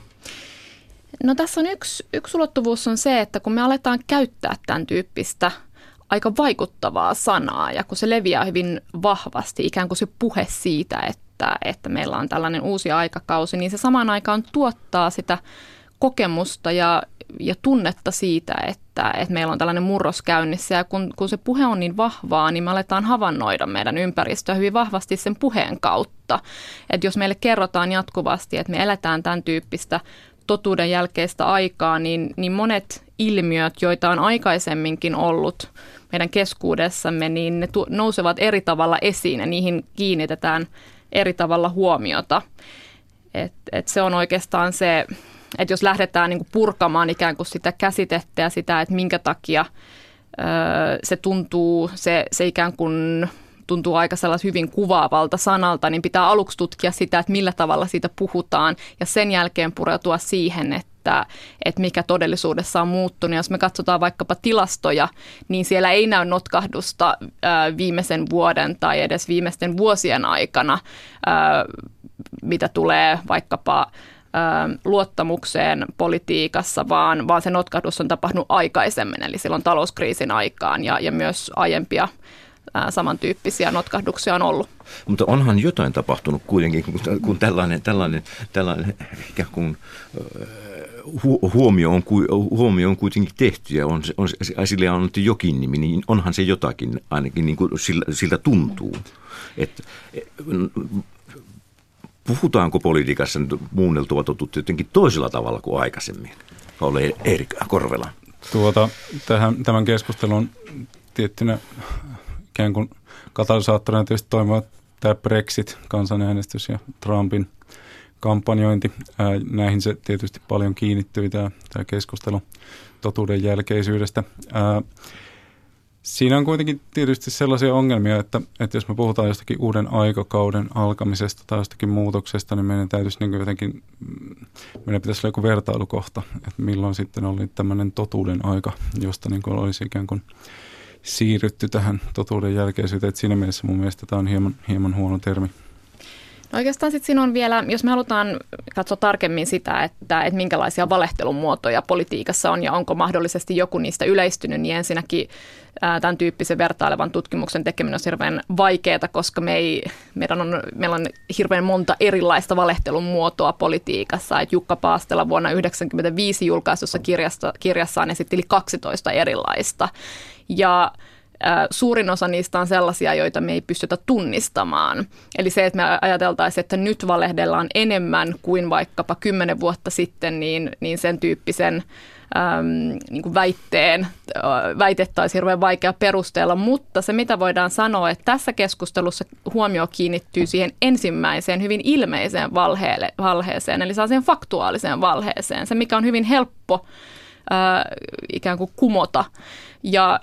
No tässä on yksi, yksi ulottuvuus on se, että kun me aletaan käyttää tämän tyyppistä aika vaikuttavaa sanaa ja kun se leviää hyvin vahvasti, ikään kuin se puhe siitä, että, että meillä on tällainen uusi aikakausi, niin se samaan aikaan tuottaa sitä kokemusta ja, ja tunnetta siitä, että, että meillä on tällainen murros käynnissä. Ja kun, kun se puhe on niin vahvaa, niin me aletaan havainnoida meidän ympäristöä hyvin vahvasti sen puheen kautta. Että jos meille kerrotaan jatkuvasti, että me eletään tämän tyyppistä totuuden jälkeistä aikaa, niin, niin monet ilmiöt, joita on aikaisemminkin ollut meidän keskuudessamme, niin ne tu- nousevat eri tavalla esiin ja niihin kiinnitetään eri tavalla huomiota. Et, et se on oikeastaan se, että jos lähdetään niin purkamaan ikään kuin sitä käsitettä ja sitä, että minkä takia öö, se tuntuu, se, se ikään kuin tuntuu aika sellais hyvin kuvaavalta sanalta, niin pitää aluksi tutkia sitä, että millä tavalla siitä puhutaan ja sen jälkeen pureutua siihen, että, että mikä todellisuudessa on muuttunut. Jos me katsotaan vaikkapa tilastoja, niin siellä ei näy notkahdusta viimeisen vuoden tai edes viimeisten vuosien aikana, mitä tulee vaikkapa luottamukseen politiikassa, vaan, vaan se notkahdus on tapahtunut aikaisemmin, eli silloin talouskriisin aikaan ja, ja myös aiempia samantyyppisiä notkahduksia on ollut. Mutta onhan jotain tapahtunut kuitenkin, kun, kun tällainen, tällainen, tällainen ikään kuin huomio on, huomio on kuitenkin tehty ja on, on, sille on annettu jokin nimi, niin onhan se jotakin ainakin niin kuin sillä, siltä tuntuu. Et, puhutaanko politiikassa nyt muunneltua totuutta jotenkin toisella tavalla kuin aikaisemmin? Ole Erik Korvela. Tuota, tähän, tämän keskustelun tiettynä ikään kuin katalysaattorina tietysti toimivat tämä Brexit, kansanäänestys ja Trumpin kampanjointi. Näihin se tietysti paljon kiinnittyi tämä, tämä keskustelu totuuden jälkeisyydestä. Siinä on kuitenkin tietysti sellaisia ongelmia, että, että jos me puhutaan jostakin uuden aikakauden alkamisesta tai jostakin muutoksesta, niin meidän täytyisi niin jotenkin, mm, meidän pitäisi olla joku vertailukohta, että milloin sitten oli tämmöinen totuuden aika, josta niin kuin olisi ikään kuin siirrytty tähän totuuden jälkeisyyteen. Että siinä mielessä mun mielestä tämä on hieman, hieman huono termi. No oikeastaan sitten siinä on vielä, jos me halutaan katsoa tarkemmin sitä, että, että minkälaisia valehtelun muotoja politiikassa on ja onko mahdollisesti joku niistä yleistynyt, niin ensinnäkin ää, tämän tyyppisen vertailevan tutkimuksen tekeminen on hirveän vaikeaa, koska me ei, meidän on, meillä on hirveän monta erilaista valehtelun muotoa politiikassa. Et Jukka Paastela vuonna 1995 julkaisussa kirjassa, kirjassaan esitteli 12 erilaista. Ja suurin osa niistä on sellaisia, joita me ei pystytä tunnistamaan. Eli se, että me ajateltaisiin, että nyt valehdellaan enemmän kuin vaikkapa kymmenen vuotta sitten, niin, niin sen tyyppisen äm, niin kuin väitteen, väitettäisiin hirveän vaikea perusteella, mutta se mitä voidaan sanoa, että tässä keskustelussa huomio kiinnittyy siihen ensimmäiseen hyvin ilmeiseen valheelle, valheeseen, eli sellaiseen faktuaaliseen valheeseen, se mikä on hyvin helppo ikään kuin kumota. Ja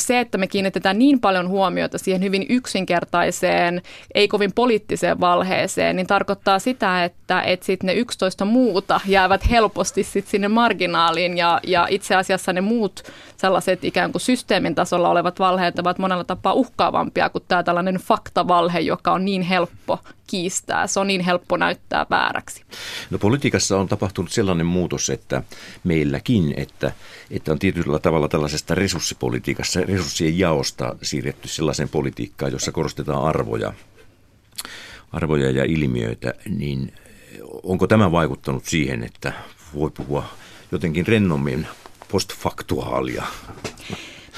se, että me kiinnitetään niin paljon huomiota siihen hyvin yksinkertaiseen, ei kovin poliittiseen valheeseen, niin tarkoittaa sitä, että, että sit ne 11 muuta jäävät helposti sit sinne marginaaliin ja, ja itse asiassa ne muut sellaiset ikään kuin systeemin tasolla olevat valheet ovat monella tapaa uhkaavampia kuin tämä tällainen faktavalhe, joka on niin helppo kiistää. Se on niin helppo näyttää vääräksi. No politiikassa on tapahtunut sellainen muutos, että meilläkin, että, että on tietyllä tavalla tällaisesta resurssipolitiikassa, resurssien jaosta siirretty sellaiseen politiikkaan, jossa korostetaan arvoja, arvoja ja ilmiöitä, niin onko tämä vaikuttanut siihen, että voi puhua jotenkin rennommin postfaktuaalia?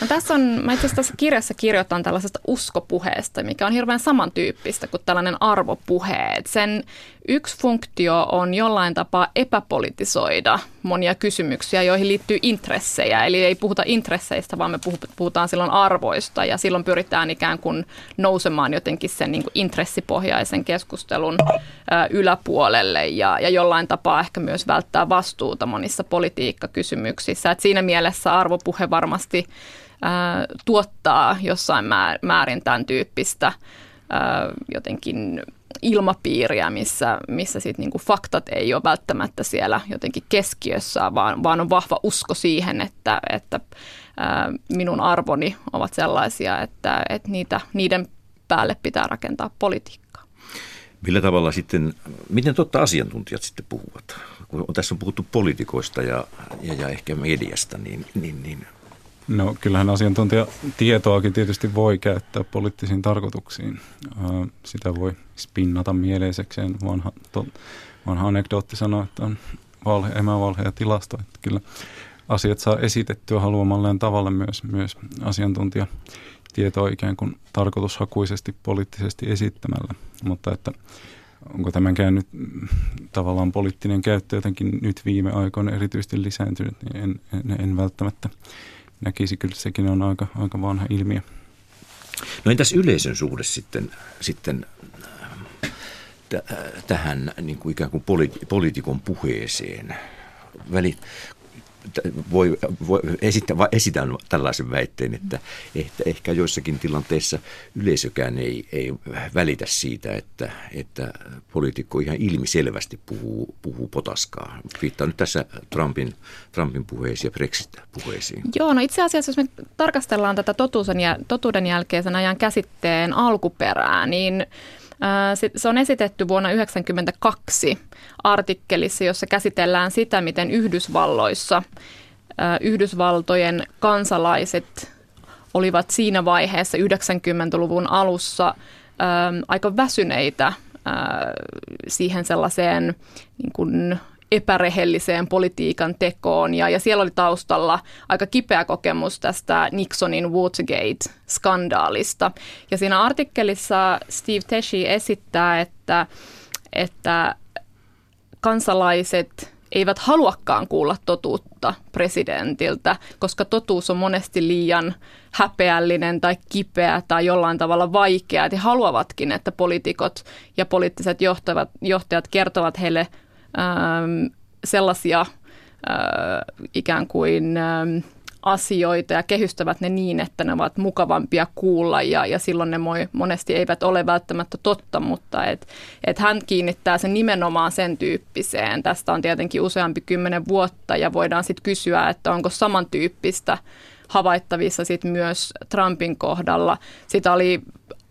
No tässä on, mä itse tässä kirjassa kirjoitan tällaisesta uskopuheesta, mikä on hirveän samantyyppistä kuin tällainen arvopuhe. sen yksi funktio on jollain tapaa epäpolitisoida monia kysymyksiä, joihin liittyy intressejä. Eli ei puhuta intresseistä, vaan me puhutaan silloin arvoista ja silloin pyritään ikään kuin nousemaan jotenkin sen niin kuin intressipohjaisen keskustelun yläpuolelle ja, ja jollain tapaa ehkä myös välttää vastuuta monissa politiikkakysymyksissä. Et siinä mielessä arvopuhe varmasti tuottaa jossain määrin tämän tyyppistä jotenkin ilmapiiriä, missä, missä sit niinku faktat ei ole välttämättä siellä jotenkin keskiössä, vaan, vaan on vahva usko siihen, että, että ää, minun arvoni ovat sellaisia, että, että niitä, niiden päälle pitää rakentaa politiikkaa. Millä tavalla sitten, miten totta asiantuntijat sitten puhuvat? Kun tässä on puhuttu poliitikoista ja, ja, ja ehkä mediasta, niin, niin, niin No kyllähän asiantuntijatietoakin tietysti voi käyttää poliittisiin tarkoituksiin. Sitä voi spinnata mieleisekseen. Vanha, to, vanha anekdootti sanoo, että on valhe, emävalhe ja tilasto. Että kyllä asiat saa esitettyä haluamalleen tavalla myös, myös asiantuntijatietoa ikään kuin tarkoitushakuisesti poliittisesti esittämällä. Mutta että onko tämänkään nyt tavallaan poliittinen käyttö jotenkin nyt viime aikoina erityisesti lisääntynyt, niin en, en, en välttämättä näkisi kyllä, sekin on aika, aika vanha ilmiö. No entäs yleisön suhde sitten, sitten t- tähän niin kuin ikään kuin poliitikon puheeseen? Välit, voi, voi esittää, esitän tällaisen väitteen, että, että ehkä joissakin tilanteissa yleisökään ei, ei välitä siitä, että, että poliitikko ihan ilmiselvästi puhuu, puhuu potaskaa. Viittaa nyt tässä Trumpin, Trumpin puheisiin ja Brexit-puheisiin. Joo, no itse asiassa jos me tarkastellaan tätä totuuden jälkeisen ajan käsitteen alkuperää, niin se on esitetty vuonna 1992 artikkelissa, jossa käsitellään sitä, miten Yhdysvalloissa Yhdysvaltojen kansalaiset olivat siinä vaiheessa 90-luvun alussa aika väsyneitä siihen sellaiseen niin kuin epärehelliseen politiikan tekoon. Ja, ja siellä oli taustalla aika kipeä kokemus tästä Nixonin Watergate-skandaalista. Ja siinä artikkelissa Steve Teshi esittää, että, että kansalaiset eivät haluakaan kuulla totuutta presidentiltä, koska totuus on monesti liian häpeällinen tai kipeä tai jollain tavalla vaikea. He haluavatkin, että poliitikot ja poliittiset johtajat, johtajat kertovat heille sellaisia äh, ikään kuin ähm, asioita ja kehystävät ne niin, että ne ovat mukavampia kuulla ja, ja silloin ne moi, monesti eivät ole välttämättä totta, mutta et, et hän kiinnittää sen nimenomaan sen tyyppiseen. Tästä on tietenkin useampi kymmenen vuotta ja voidaan sitten kysyä, että onko samantyyppistä havaittavissa sit myös Trumpin kohdalla. Sitä oli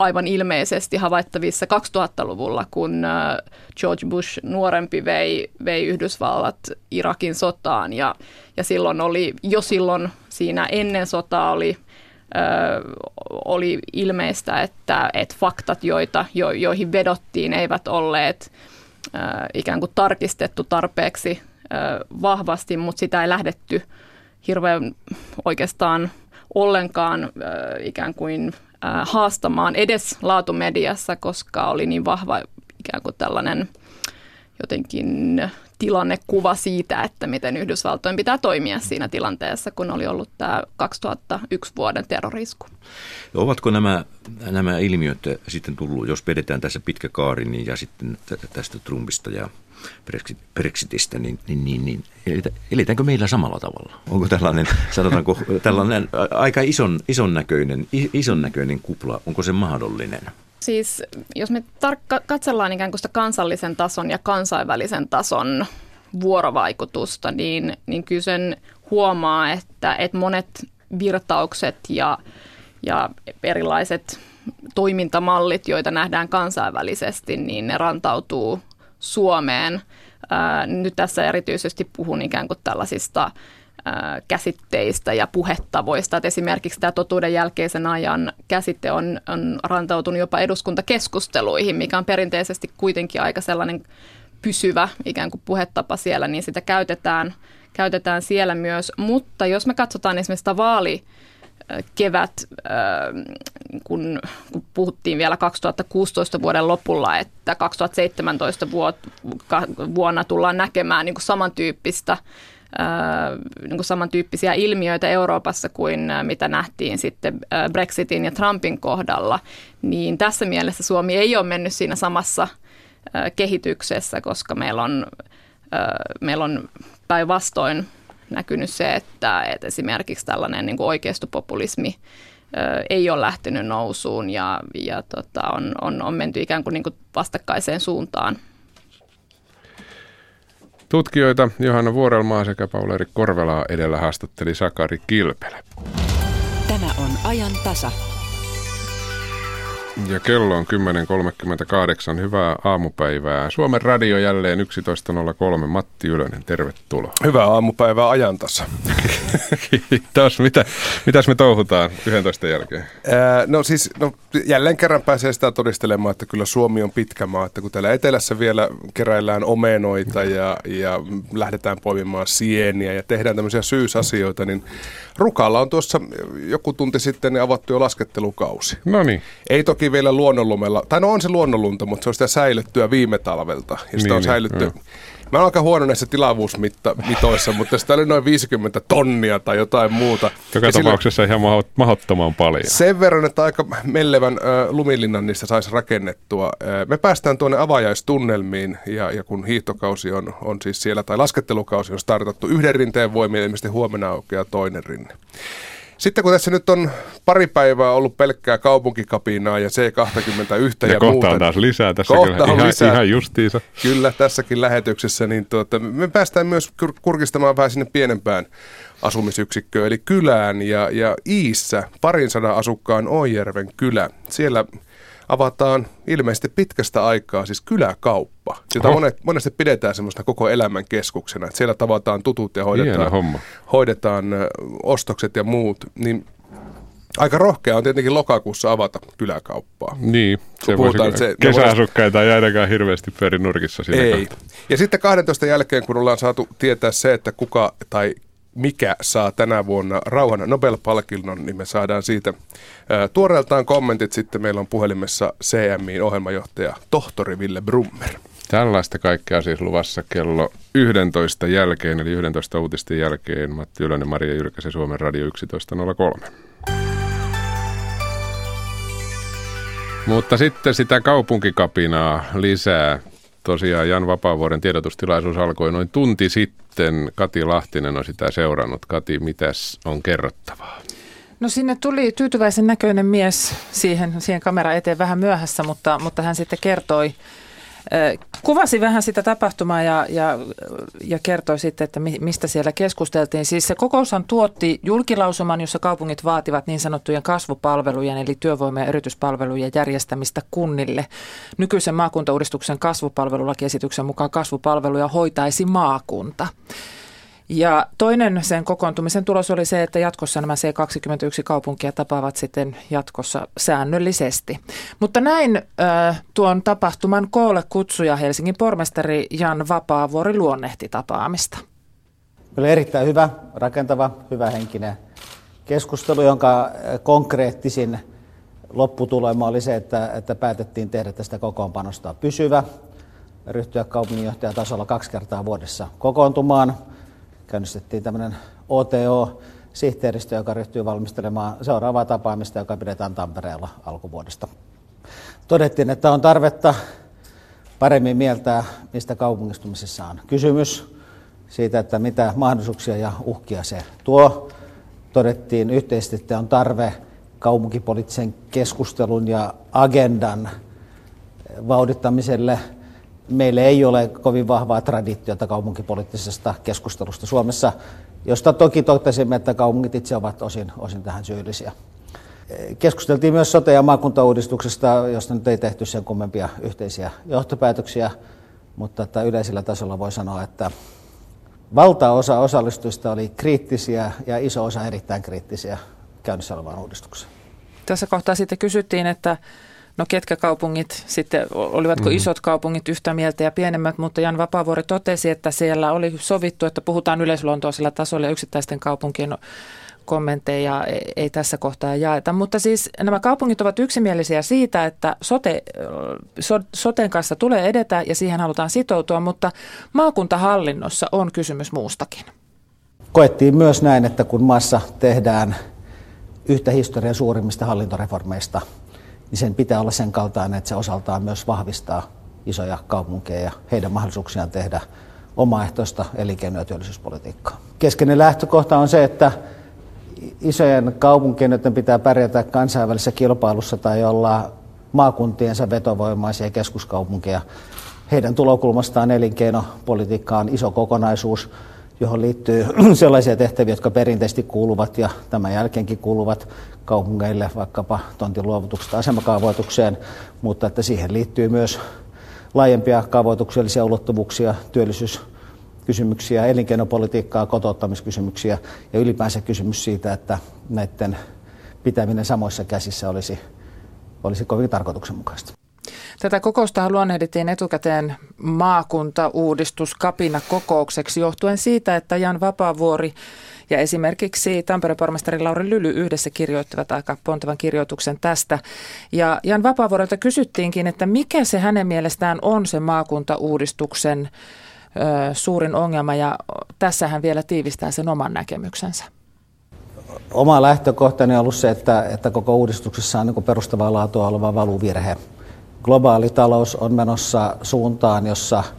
aivan ilmeisesti havaittavissa 2000-luvulla, kun äh, George Bush nuorempi vei, vei Yhdysvallat Irakin sotaan. Ja, ja silloin oli, jo silloin siinä ennen sotaa oli Ö, äh, oli ilmeistä, että, että faktat, joita, jo, joihin vedottiin, eivät olleet ö, äh, ikään kuin tarkistettu tarpeeksi ö, vahvasti, mutta sitä ei lähdetty hirveän oikeastaan ollenkaan ö, ikään kuin haastamaan edes laatumediassa, koska oli niin vahva ikään kuin tällainen jotenkin tilannekuva siitä, että miten Yhdysvaltojen pitää toimia siinä tilanteessa, kun oli ollut tämä 2001 vuoden terrorisku. Ovatko nämä, nämä ilmiöt sitten tullut, jos vedetään tässä pitkä kaari niin, ja sitten tästä Trumpista ja Brexitistä, niin, niin, niin, niin elitäänkö meillä samalla tavalla? Onko tällainen, sanotaanko, tällainen aika ison, ison, näköinen, ison näköinen kupla, onko se mahdollinen? Siis jos me tarkka, katsellaan ikään kuin sitä kansallisen tason ja kansainvälisen tason vuorovaikutusta, niin, niin kyllä sen huomaa, että, että monet virtaukset ja, ja erilaiset toimintamallit, joita nähdään kansainvälisesti, niin ne rantautuu Suomeen. Nyt tässä erityisesti puhun ikään kuin tällaisista käsitteistä ja puhetavoista. Että esimerkiksi tämä totuuden jälkeisen ajan käsite on, on rantautunut jopa eduskuntakeskusteluihin, mikä on perinteisesti kuitenkin aika sellainen pysyvä ikään kuin puhetapa siellä, niin sitä käytetään, käytetään siellä myös. Mutta jos me katsotaan esimerkiksi sitä vaali, kevät, kun, kun puhuttiin vielä 2016 vuoden lopulla, että 2017 vuonna tullaan näkemään niin kuin samantyyppistä niin kuin samantyyppisiä ilmiöitä Euroopassa kuin mitä nähtiin sitten Brexitin ja Trumpin kohdalla, niin tässä mielessä Suomi ei ole mennyt siinä samassa kehityksessä, koska meillä on, meillä on päinvastoin näkynyt se, että, että esimerkiksi tällainen niin kuin oikeistopopulismi ei ole lähtenyt nousuun ja, ja tota, on, on, on menty ikään kuin, niin kuin vastakkaiseen suuntaan. Tutkijoita Johanna Vuorelmaa sekä Pauleri Korvelaa edellä haastatteli Sakari Kilpelä. Tämä on ajan tasa. Ja kello on 10.38. Hyvää aamupäivää. Suomen radio jälleen 11.03. Matti Ylönen, tervetuloa. Hyvää aamupäivää ajantassa. Kiitos. Mitä, mitäs me touhutaan 11 jälkeen? Ää, no siis no, jälleen kerran pääsee sitä todistelemaan, että kyllä Suomi on pitkä maa. Että kun täällä etelässä vielä keräillään omenoita ja, ja lähdetään poimimaan sieniä ja tehdään tämmöisiä syysasioita, niin Rukalla on tuossa joku tunti sitten avattu jo laskettelukausi. No niin. Ei toki vielä luonnonlumella, tai no on se luonnonlunta, mutta se on sitä säilyttyä viime talvelta. Ja sitä niin, on säilytty. Niin, Mä oon aika huono näissä tilavuusmitoissa, mutta sitä oli noin 50 tonnia tai jotain muuta. Joka ja tapauksessa sillä... ihan mahdottoman paljon. Sen verran, että aika mellevän äh, lumilinnan niistä saisi rakennettua. Äh, me päästään tuonne avajaistunnelmiin ja, ja kun hiihtokausi on, on siis siellä, tai laskettelukausi on startattu yhden rinteen voimia, ilmeisesti huomenna aukeaa toinen rinne. Sitten kun tässä nyt on pari päivää ollut pelkkää kaupunkikapinaa ja C21 ja, ja kohta muuta, on taas lisää tässä kohta kyllä, on ihan, lisää. ihan justiinsa. Kyllä, tässäkin lähetyksessä, niin tuota, me päästään myös kurkistamaan vähän sinne pienempään asumisyksikköön, eli kylään ja, ja Iissä parin sadan asukkaan Oijärven kylä. Siellä avataan ilmeisesti pitkästä aikaa siis kyläkauppa, jota oh. monet, monesti pidetään semmoista koko elämän keskuksena. Että siellä tavataan tutut ja hoidetaan, hoidetaan ostokset ja muut. Niin Aika rohkea on tietenkin lokakuussa avata kyläkauppaa. Niin, se voisi, se, kesäasukkaita ei ainakaan hirveästi perin nurkissa siinä Ei. Kohta. Ja sitten 12 jälkeen, kun ollaan saatu tietää se, että kuka tai mikä saa tänä vuonna rauhan Nobel-palkinnon, niin me saadaan siitä tuoreeltaan kommentit. Sitten meillä on puhelimessa CMIin ohjelmajohtaja tohtori Ville Brummer. Tällaista kaikkea siis luvassa kello 11 jälkeen, eli 11 uutisten jälkeen. Matti Ylönen, Maria Jyrkäsen, Suomen Radio 11.03. Mutta sitten sitä kaupunkikapinaa lisää. Tosiaan Jan Vapaavuoren tiedotustilaisuus alkoi noin tunti sitten. Kati Lahtinen on sitä seurannut. Kati, mitäs on kerrottavaa? No sinne tuli tyytyväisen näköinen mies siihen, siihen kamera eteen vähän myöhässä, mutta, mutta hän sitten kertoi Kuvasi vähän sitä tapahtumaa ja, ja, ja kertoi sitten, että mistä siellä keskusteltiin. Siis se kokoushan tuotti julkilausuman, jossa kaupungit vaativat niin sanottujen kasvupalvelujen eli työvoima- ja yrityspalvelujen järjestämistä kunnille. Nykyisen maakuntauudistuksen kasvupalvelulakiesityksen mukaan kasvupalveluja hoitaisi maakunta. Ja toinen sen kokoontumisen tulos oli se, että jatkossa nämä C21-kaupunkia tapaavat sitten jatkossa säännöllisesti. Mutta näin äh, tuon tapahtuman koolle kutsuja Helsingin pormestari Jan Vapaavuori luonnehti tapaamista. Oli erittäin hyvä, rakentava, hyvä henkinen keskustelu, jonka konkreettisin lopputulema oli se, että, että päätettiin tehdä tästä kokoonpanosta pysyvä, ryhtyä kaupunginjohtajatasolla kaksi kertaa vuodessa kokoontumaan – käynnistettiin tämmöinen OTO-sihteeristö, joka ryhtyy valmistelemaan seuraavaa tapaamista, joka pidetään Tampereella alkuvuodesta. Todettiin, että on tarvetta paremmin mieltää, mistä kaupungistumisessa on kysymys, siitä, että mitä mahdollisuuksia ja uhkia se tuo. Todettiin yhteisesti, että on tarve kaupunkipoliittisen keskustelun ja agendan vauhdittamiselle – meillä ei ole kovin vahvaa traditiota kaupunkipoliittisesta keskustelusta Suomessa, josta toki totesimme, että kaupungit itse ovat osin, osin tähän syyllisiä. Keskusteltiin myös sote- ja maakuntauudistuksesta, josta nyt ei tehty sen kummempia yhteisiä johtopäätöksiä, mutta että yleisellä tasolla voi sanoa, että valtaosa osallistujista oli kriittisiä ja iso osa erittäin kriittisiä käynnissä olevaan uudistukseen. Tässä kohtaa sitten kysyttiin, että No ketkä kaupungit sitten, olivatko mm-hmm. isot kaupungit yhtä mieltä ja pienemmät, mutta Jan Vapaavuori totesi, että siellä oli sovittu, että puhutaan yleisluontoisella tasolla ja yksittäisten kaupunkien kommentteja ei tässä kohtaa jaeta. Mutta siis nämä kaupungit ovat yksimielisiä siitä, että sote, so, soten kanssa tulee edetä ja siihen halutaan sitoutua, mutta maakuntahallinnossa on kysymys muustakin. Koettiin myös näin, että kun maassa tehdään yhtä historian suurimmista hallintoreformeista – niin sen pitää olla sen kaltainen, että se osaltaan myös vahvistaa isoja kaupunkeja ja heidän mahdollisuuksiaan tehdä omaehtoista elinkeino- ja työllisyyspolitiikkaa. Keskeinen lähtökohta on se, että isojen kaupunkien, joiden pitää pärjätä kansainvälisessä kilpailussa tai olla maakuntiensa vetovoimaisia keskuskaupunkeja. Heidän tulokulmastaan elinkeinopolitiikka on iso kokonaisuus, johon liittyy sellaisia tehtäviä, jotka perinteisesti kuuluvat ja tämän jälkeenkin kuuluvat kaupungeille, vaikkapa tontin luovutuksesta asemakaavoitukseen, mutta että siihen liittyy myös laajempia kaavoituksellisia ulottuvuuksia, työllisyyskysymyksiä, elinkeinopolitiikkaa, kotouttamiskysymyksiä ja ylipäänsä kysymys siitä, että näiden pitäminen samoissa käsissä olisi, olisi kovin tarkoituksenmukaista. Tätä kokousta luonnehdittiin etukäteen maakuntauudistus kapina kokoukseksi johtuen siitä, että Jan Vapaavuori ja esimerkiksi Tampereen pormestari Lauri Lyly yhdessä kirjoittivat aika pontevan kirjoituksen tästä. Ja Jan Vapaavuorelta kysyttiinkin, että mikä se hänen mielestään on se maakuntauudistuksen ö, suurin ongelma ja tässä hän vielä tiivistää sen oman näkemyksensä. Oma lähtökohtani on ollut se, että, että koko uudistuksessa on niin perustavaa laatua oleva valuvirhe. Globaali talous on menossa suuntaan, jossa –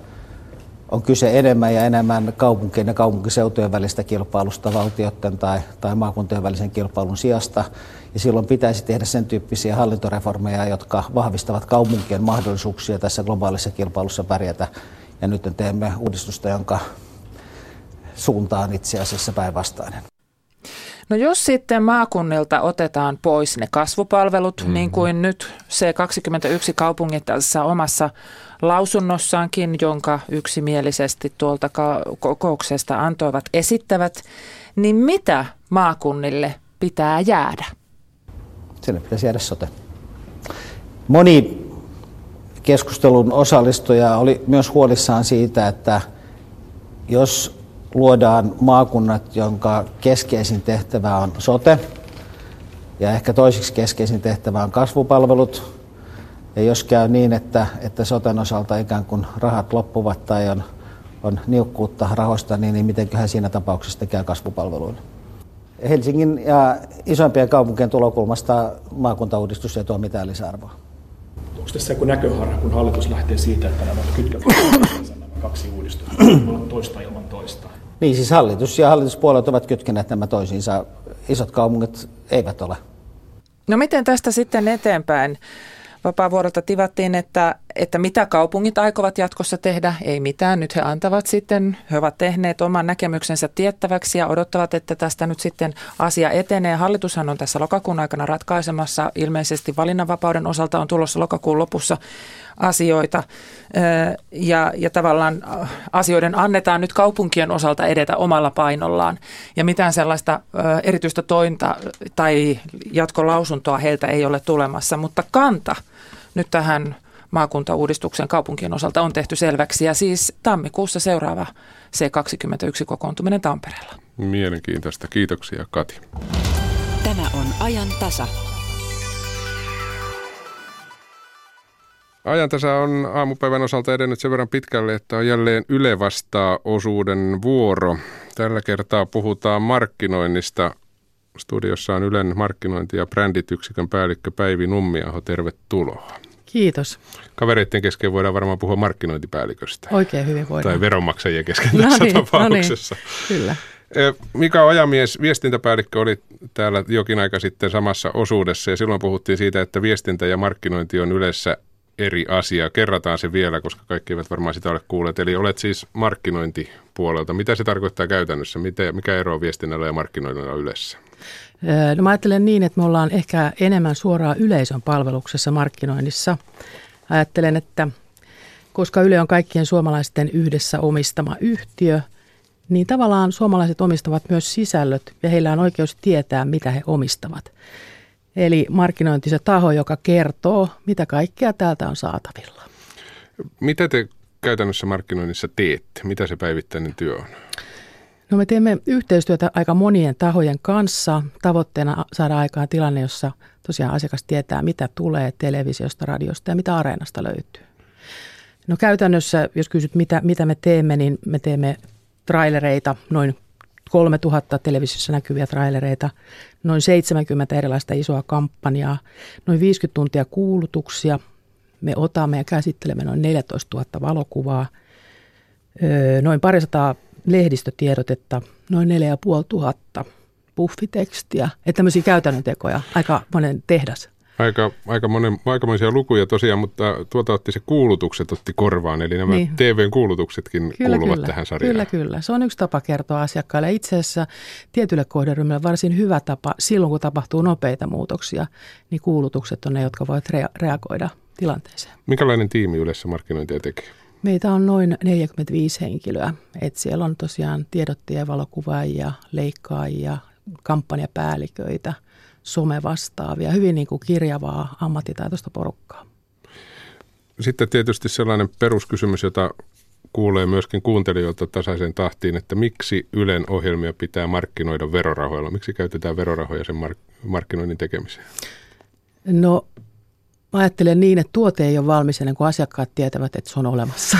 on kyse enemmän ja enemmän kaupunkien ja kaupunkiseutujen välistä kilpailusta valtioiden tai, tai maakuntien välisen kilpailun sijasta. Ja silloin pitäisi tehdä sen tyyppisiä hallintoreformeja, jotka vahvistavat kaupunkien mahdollisuuksia tässä globaalissa kilpailussa pärjätä. Ja nyt teemme uudistusta, jonka suunta on itse asiassa päinvastainen. No jos sitten maakunnilta otetaan pois ne kasvupalvelut, mm-hmm. niin kuin nyt se 21 kaupungit tässä omassa lausunnossaankin, jonka yksimielisesti tuolta kokouksesta antoivat esittävät, niin mitä maakunnille pitää jäädä? Sinne pitäisi jäädä sote. Moni keskustelun osallistuja oli myös huolissaan siitä, että jos luodaan maakunnat, jonka keskeisin tehtävä on sote ja ehkä toiseksi keskeisin tehtävä on kasvupalvelut, ja jos käy niin, että, että soten osalta ikään kuin rahat loppuvat tai on, on niukkuutta rahoista, niin, niin mitenköhän siinä tapauksessa tekee kasvupalveluille? Helsingin ja isompien kaupunkien tulokulmasta maakuntauudistus ei tuo mitään lisäarvoa. Onko tässä joku näköharha, kun hallitus lähtee siitä, että nämä kytkevät nämä kaksi uudistusta, toista ilman toista? Niin, siis hallitus ja hallituspuolet ovat kytkeneet nämä toisiinsa. Isot kaupungit eivät ole. No miten tästä sitten eteenpäin? Vapaavuorolta tivattiin, että, että mitä kaupungit aikovat jatkossa tehdä. Ei mitään, nyt he antavat sitten, he ovat tehneet oman näkemyksensä tiettäväksi ja odottavat, että tästä nyt sitten asia etenee. Hallitushan on tässä lokakuun aikana ratkaisemassa, ilmeisesti valinnanvapauden osalta on tulossa lokakuun lopussa asioita ja, ja tavallaan asioiden annetaan nyt kaupunkien osalta edetä omalla painollaan ja mitään sellaista erityistä tointa tai jatkolausuntoa heiltä ei ole tulemassa, mutta kanta nyt tähän maakuntauudistuksen kaupunkien osalta on tehty selväksi ja siis tammikuussa seuraava C21 kokoontuminen Tampereella. Mielenkiintoista. Kiitoksia Kati. Tämä on ajan tasa. Ajan tässä on aamupäivän osalta edennyt sen verran pitkälle, että on jälleen Yle vastaa osuuden vuoro. Tällä kertaa puhutaan markkinoinnista. Studiossa on Ylen markkinointi- ja brändityksikön päällikkö Päivi Nummiaho. Tervetuloa. Kiitos. Kavereiden kesken voidaan varmaan puhua markkinointipäälliköstä. Oikein hyvin voidaan. Tai veronmaksajien kesken no tässä niin, tapauksessa. No niin, kyllä. Mika Ojamies, viestintäpäällikkö, oli täällä jokin aika sitten samassa osuudessa ja silloin puhuttiin siitä, että viestintä ja markkinointi on yleensä eri asia. Kerrataan se vielä, koska kaikki eivät varmaan sitä ole kuulleet. Eli olet siis markkinointipuolelta. Mitä se tarkoittaa käytännössä? Mitä, mikä ero viestinnällä ja markkinoinnilla yleensä? No mä ajattelen niin, että me ollaan ehkä enemmän suoraan yleisön palveluksessa markkinoinnissa. Ajattelen, että koska Yle on kaikkien suomalaisten yhdessä omistama yhtiö, niin tavallaan suomalaiset omistavat myös sisällöt ja heillä on oikeus tietää, mitä he omistavat. Eli markkinointi se taho, joka kertoo, mitä kaikkea täältä on saatavilla. Mitä te käytännössä markkinoinnissa teette? Mitä se päivittäinen työ on? No me teemme yhteistyötä aika monien tahojen kanssa. Tavoitteena saada aikaan tilanne, jossa tosiaan asiakas tietää, mitä tulee televisiosta, radiosta ja mitä areenasta löytyy. No käytännössä, jos kysyt, mitä, mitä me teemme, niin me teemme trailereita, noin 3000 televisiossa näkyviä trailereita, noin 70 erilaista isoa kampanjaa, noin 50 tuntia kuulutuksia. Me otamme ja käsittelemme noin 14 000 valokuvaa, noin parisataa lehdistötiedotetta, noin 4500 puffitekstiä, että tämmöisiä käytännön tekoja, aika monen tehdas. Aika, aika monen, aikamoisia lukuja tosiaan, mutta tuota otti se kuulutukset otti korvaan, eli nämä niin. TVn kuulutuksetkin kyllä, kuuluvat kyllä, tähän sarjaan. Kyllä, kyllä. Se on yksi tapa kertoa asiakkaille. Itse asiassa tietylle kohderyhmälle varsin hyvä tapa, silloin kun tapahtuu nopeita muutoksia, niin kuulutukset on ne, jotka voivat rea- reagoida tilanteeseen. Minkälainen tiimi yleensä markkinointia tekee? Meitä on noin 45 henkilöä. Et siellä on tosiaan tiedottajia, valokuvaajia, leikkaajia, kampanjapäälliköitä – somevastaavia, hyvin niin kuin kirjavaa ammattitaitoista porukkaa. Sitten tietysti sellainen peruskysymys, jota kuulee myöskin kuuntelijoilta tasaisen tahtiin, että miksi Ylen ohjelmia pitää markkinoida verorahoilla? Miksi käytetään verorahoja sen mark- markkinoinnin tekemiseen? No Mä ajattelen niin, että tuote ei ole valmis ennen kuin asiakkaat tietävät, että se on olemassa.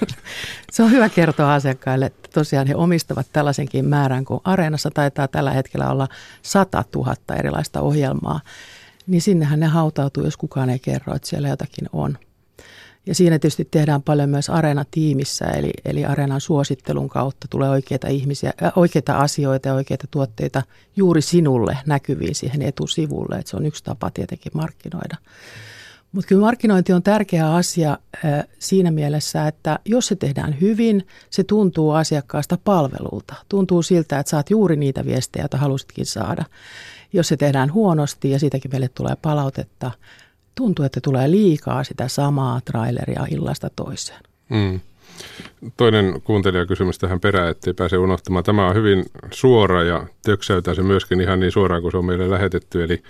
se on hyvä kertoa asiakkaille, että tosiaan he omistavat tällaisenkin määrän, kun Areenassa taitaa tällä hetkellä olla 100 000 erilaista ohjelmaa. Niin sinnehän ne hautautuu, jos kukaan ei kerro, että siellä jotakin on. Ja siinä tietysti tehdään paljon myös Areena-tiimissä, eli, eli Areenan suosittelun kautta tulee oikeita ihmisiä, äh, oikeita asioita ja oikeita tuotteita juuri sinulle näkyviin siihen etusivulle. että se on yksi tapa tietenkin markkinoida. Mutta kyllä markkinointi on tärkeä asia äh, siinä mielessä, että jos se tehdään hyvin, se tuntuu asiakkaasta palvelulta. Tuntuu siltä, että saat juuri niitä viestejä, joita halusitkin saada. Jos se tehdään huonosti ja siitäkin meille tulee palautetta, tuntuu, että tulee liikaa sitä samaa traileria illasta toiseen. Mm. Toinen kuuntelijakysymys tähän perään, ettei pääse unohtamaan. Tämä on hyvin suora ja töksäytää se myöskin ihan niin suoraan kuin se on meille lähetetty. Eli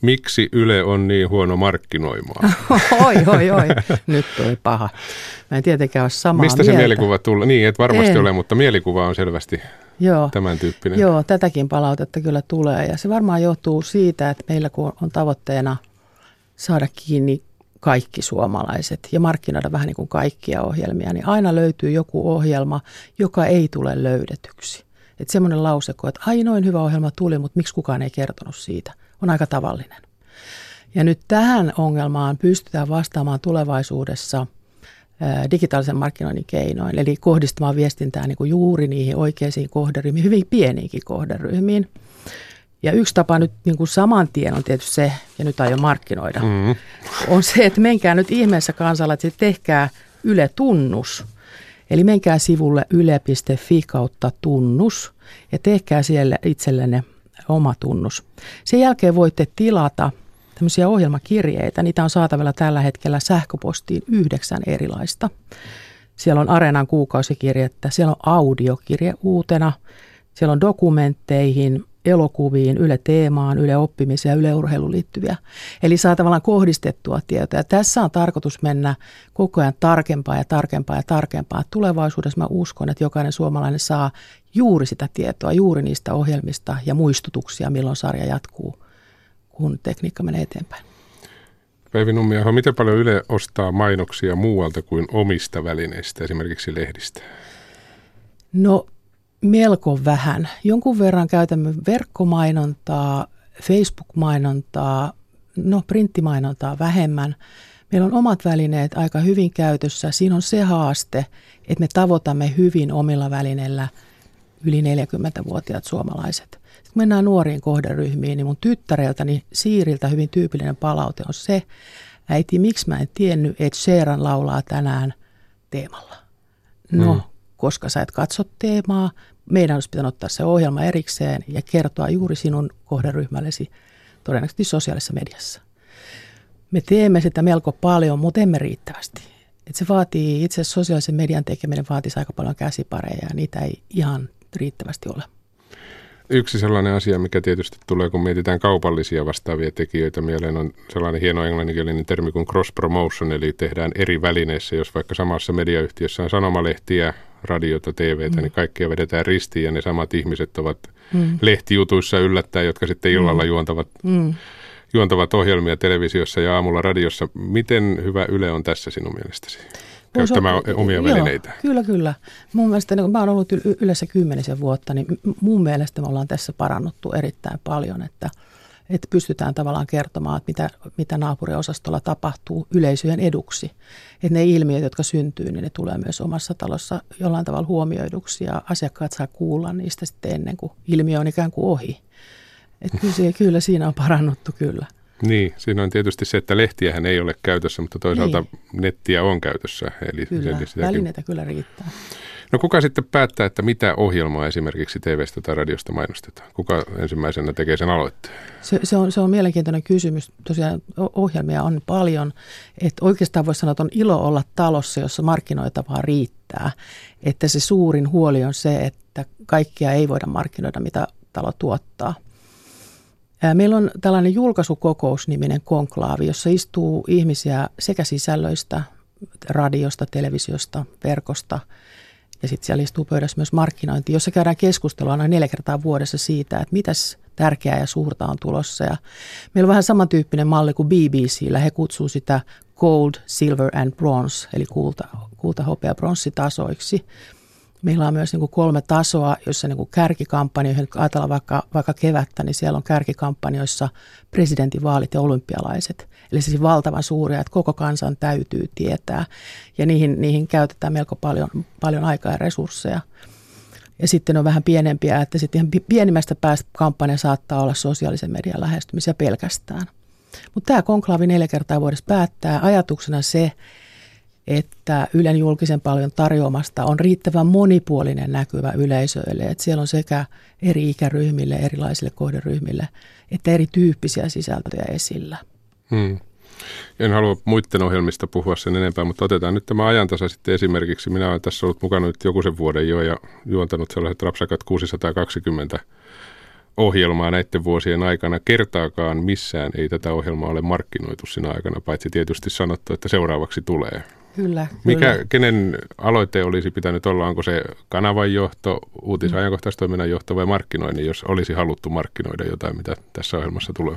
miksi Yle on niin huono markkinoimaan? oi, oi, oi. Nyt toi paha. Mä en tietenkään ole samaa Mistä mieltä. se mielikuva tulee? Niin, et varmasti en. ole, mutta mielikuva on selvästi Joo. tämän tyyppinen. Joo, tätäkin palautetta kyllä tulee. Ja se varmaan johtuu siitä, että meillä kun on tavoitteena – saada kiinni kaikki suomalaiset ja markkinoida vähän niin kuin kaikkia ohjelmia, niin aina löytyy joku ohjelma, joka ei tule löydetyksi. Että semmoinen lause, että ainoin hyvä ohjelma tuli, mutta miksi kukaan ei kertonut siitä, on aika tavallinen. Ja nyt tähän ongelmaan pystytään vastaamaan tulevaisuudessa digitaalisen markkinoinnin keinoin, eli kohdistamaan viestintää niin kuin juuri niihin oikeisiin kohderyhmiin, hyvin pieniinkin kohderyhmiin. Ja yksi tapa nyt niin kuin saman tien on tietysti se, ja nyt aion markkinoida, mm. on se, että menkää nyt ihmeessä kansalaiset, tehkää Yle Tunnus. Eli menkää sivulle yle.fi kautta tunnus ja tehkää siellä itsellenne oma tunnus. Sen jälkeen voitte tilata tämmöisiä ohjelmakirjeitä. Niitä on saatavilla tällä hetkellä sähköpostiin yhdeksän erilaista. Siellä on Areenan kuukausikirjettä, siellä on audiokirje uutena, siellä on dokumentteihin, elokuviin, Yle Teemaan, Yle Oppimiseen ja Yle Urheiluun liittyviä. Eli saa tavallaan kohdistettua tietoa. Ja tässä on tarkoitus mennä koko ajan tarkempaa ja tarkempaa ja tarkempaa. Tulevaisuudessa mä uskon, että jokainen suomalainen saa juuri sitä tietoa, juuri niistä ohjelmista ja muistutuksia, milloin sarja jatkuu, kun tekniikka menee eteenpäin. Päivi Nummiaho, miten paljon Yle ostaa mainoksia muualta kuin omista välineistä, esimerkiksi lehdistä? No melko vähän. Jonkun verran käytämme verkkomainontaa, Facebook-mainontaa, no printtimainontaa vähemmän. Meillä on omat välineet aika hyvin käytössä. Siinä on se haaste, että me tavoitamme hyvin omilla välineillä yli 40-vuotiaat suomalaiset. Sitten kun mennään nuoriin kohderyhmiin, niin mun tyttäreltäni Siiriltä hyvin tyypillinen palaute on se, äiti, miksi mä en tiennyt, että Sheeran laulaa tänään teemalla. No, mm. koska sä et katso teemaa, meidän olisi pitänyt ottaa se ohjelma erikseen ja kertoa juuri sinun kohderyhmällesi todennäköisesti sosiaalisessa mediassa. Me teemme sitä melko paljon, mutta emme riittävästi. Et se vaatii, itse asiassa sosiaalisen median tekeminen vaatisi aika paljon käsipareja ja niitä ei ihan riittävästi ole. Yksi sellainen asia, mikä tietysti tulee, kun mietitään kaupallisia vastaavia tekijöitä mieleen, on sellainen hieno englanninkielinen termi kuin cross promotion, eli tehdään eri välineissä. Jos vaikka samassa mediayhtiössä on sanomalehtiä, radiota, TVtä, mm. niin kaikkia vedetään ristiin ja ne samat ihmiset ovat mm. lehtijutuissa yllättäen, jotka sitten illalla mm. juontavat, mm. juontavat ohjelmia televisiossa ja aamulla radiossa. Miten hyvä Yle on tässä sinun mielestäsi? käyttämään omia joo, välineitä. Kyllä, kyllä. Mun mielestä, niin kun mä oon ollut yleensä kymmenisen vuotta, niin mun mielestä me ollaan tässä parannuttu erittäin paljon, että että pystytään tavallaan kertomaan, että mitä, mitä naapuriosastolla tapahtuu yleisöjen eduksi. Että ne ilmiöt, jotka syntyy, niin ne tulee myös omassa talossa jollain tavalla huomioiduksi ja asiakkaat saa kuulla niistä sitten ennen kuin ilmiö on ikään kuin ohi. Että kyllä, kyllä siinä on parannuttu kyllä. Niin, siinä on tietysti se, että lehtiähän ei ole käytössä, mutta toisaalta niin. nettiä on käytössä. Eli kyllä, sitäkin... välineitä kyllä riittää. No kuka sitten päättää, että mitä ohjelmaa esimerkiksi TVstä tai radiosta mainostetaan? Kuka ensimmäisenä tekee sen aloitteen? Se, se, on, se on mielenkiintoinen kysymys. Tosiaan ohjelmia on paljon. Että oikeastaan voisi sanoa, että on ilo olla talossa, jossa markkinoitavaa riittää. Että se suurin huoli on se, että kaikkia ei voida markkinoida, mitä talo tuottaa. Meillä on tällainen julkaisukokous-niminen konklaavi, jossa istuu ihmisiä sekä sisällöistä, radiosta, televisiosta, verkosta – ja sitten siellä istuu pöydässä myös markkinointi, jossa käydään keskustelua noin neljä kertaa vuodessa siitä, että mitäs tärkeää ja suurta on tulossa. Ja meillä on vähän samantyyppinen malli kuin BBCllä. He kutsuu sitä gold, silver and bronze, eli kulta, kulta hopea, bronssitasoiksi. Meillä on myös niin kuin kolme tasoa, joissa niin kuin kärkikampanjoihin, ajatellaan vaikka, vaikka kevättä, niin siellä on kärkikampanjoissa presidentinvaalit ja olympialaiset. Eli siis valtavan suuria, että koko kansan täytyy tietää. Ja niihin, niihin käytetään melko paljon, paljon aikaa ja resursseja. Ja sitten on vähän pienempiä, että sitten ihan pienimmästä päästä kampanja saattaa olla sosiaalisen median lähestymisiä pelkästään. Mutta tämä konklaavi neljä kertaa vuodessa päättää ajatuksena se, että Ylen julkisen paljon tarjoamasta on riittävän monipuolinen näkyvä yleisöille. Että siellä on sekä eri ikäryhmille, erilaisille kohderyhmille, että erityyppisiä sisältöjä esillä. Hmm. En halua muiden ohjelmista puhua sen enempää, mutta otetaan nyt tämä ajantasa sitten esimerkiksi. Minä olen tässä ollut mukana nyt joku sen vuoden jo ja juontanut sellaiset rapsakat 620 ohjelmaa näiden vuosien aikana. Kertaakaan missään ei tätä ohjelmaa ole markkinoitu siinä aikana, paitsi tietysti sanottu, että seuraavaksi tulee. Kyllä, Mikä, kyllä. Kenen aloite olisi pitänyt olla? Onko se kanavan johto, uutisajankohtaistoiminnan johto vai markkinoinnin, jos olisi haluttu markkinoida jotain, mitä tässä ohjelmassa tulee?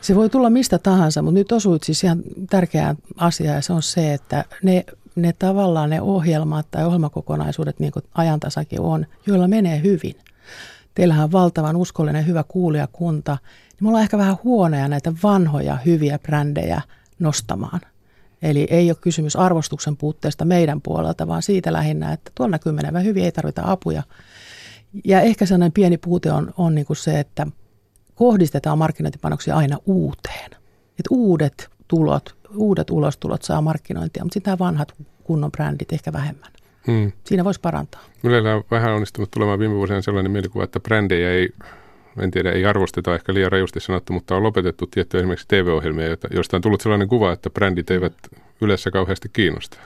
Se voi tulla mistä tahansa, mutta nyt osuit siis ihan tärkeään asiaan ja se on se, että ne, ne tavallaan ne ohjelmat tai ohjelmakokonaisuudet, niin kuin ajantasakin on, joilla menee hyvin. Teillähän on valtavan uskollinen hyvä kuulijakunta, niin me ollaan ehkä vähän huoneja näitä vanhoja hyviä brändejä nostamaan. Eli ei ole kysymys arvostuksen puutteesta meidän puolelta, vaan siitä lähinnä, että tuolla näkyy menevän hyvin, ei tarvita apuja. Ja ehkä sellainen pieni puute on, on niin kuin se, että kohdistetaan markkinointipanoksia aina uuteen. Että uudet tulot, uudet ulostulot saa markkinointia, mutta sitten vanhat kunnon brändit ehkä vähemmän. Hmm. Siinä voisi parantaa. Ylellä on vähän onnistunut tulemaan viime vuosina sellainen mielikuva, että brändejä ei, en tiedä, ei arvosteta ehkä liian rajusti sanottu, mutta on lopetettu tiettyjä esimerkiksi TV-ohjelmia, joista on tullut sellainen kuva, että brändit eivät yleensä kauheasti kiinnosta.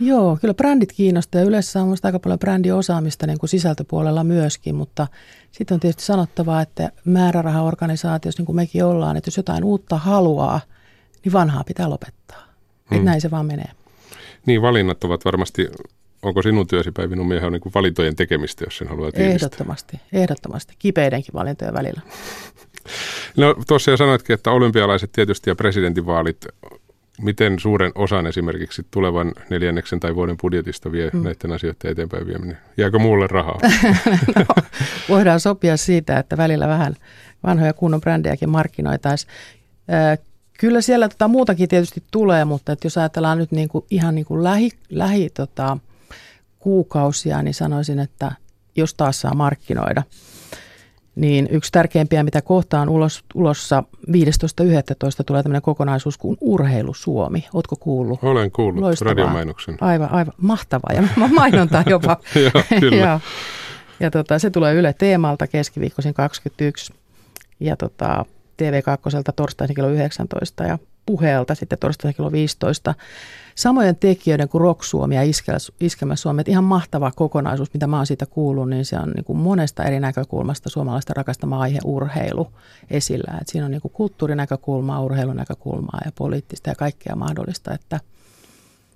Joo, kyllä brändit kiinnostaa. Yleensä on aika paljon brändiosaamista niin kuin sisältöpuolella myöskin, mutta sitten on tietysti sanottavaa, että määrärahaorganisaatiossa, niin kuin mekin ollaan, että jos jotain uutta haluaa, niin vanhaa pitää lopettaa. Hmm. Että näin se vaan menee. Niin, valinnat ovat varmasti, onko sinun työsi Päivi Nummi ihan niin valintojen tekemistä, jos sen haluaa tiivistää? Ehdottomasti, ehdottomasti. Kipeidenkin valintojen välillä. No tuossa jo sanoitkin, että olympialaiset tietysti ja presidentinvaalit miten suuren osan esimerkiksi tulevan neljänneksen tai vuoden budjetista vie mm. näiden asioiden eteenpäin vieminen? Jääkö muulle rahaa? no, voidaan sopia siitä, että välillä vähän vanhoja kunnon brändejäkin markkinoitaisiin. Kyllä siellä tota muutakin tietysti tulee, mutta että jos ajatellaan nyt niin kuin, ihan niin kuin lähi, lähi tota, kuukausia, niin sanoisin, että jos taas saa markkinoida – niin yksi tärkeimpiä, mitä kohtaan ulos, ulossa 15.11. tulee tämmöinen kokonaisuus kuin Urheilu Suomi. Oletko kuullut? Olen kuullut Loistavaa. radiomainoksen. Aivan, aivan mahtavaa ja mainontaa jopa. Joo, kyllä. ja, ja tota, se tulee Yle Teemalta keskiviikkoisin 21 ja tota, TV2 torstaisin kello 19 ja puheelta sitten torstaisin kello 15 samojen tekijöiden kuin Rock Suomi ja Iskelmä Suomi. Että ihan mahtava kokonaisuus, mitä mä oon siitä kuullut, niin se on niin kuin monesta eri näkökulmasta suomalaista rakastama aihe urheilu esillä. Että siinä on niin kuin kulttuurinäkökulmaa, urheilunäkökulmaa ja poliittista ja kaikkea mahdollista, että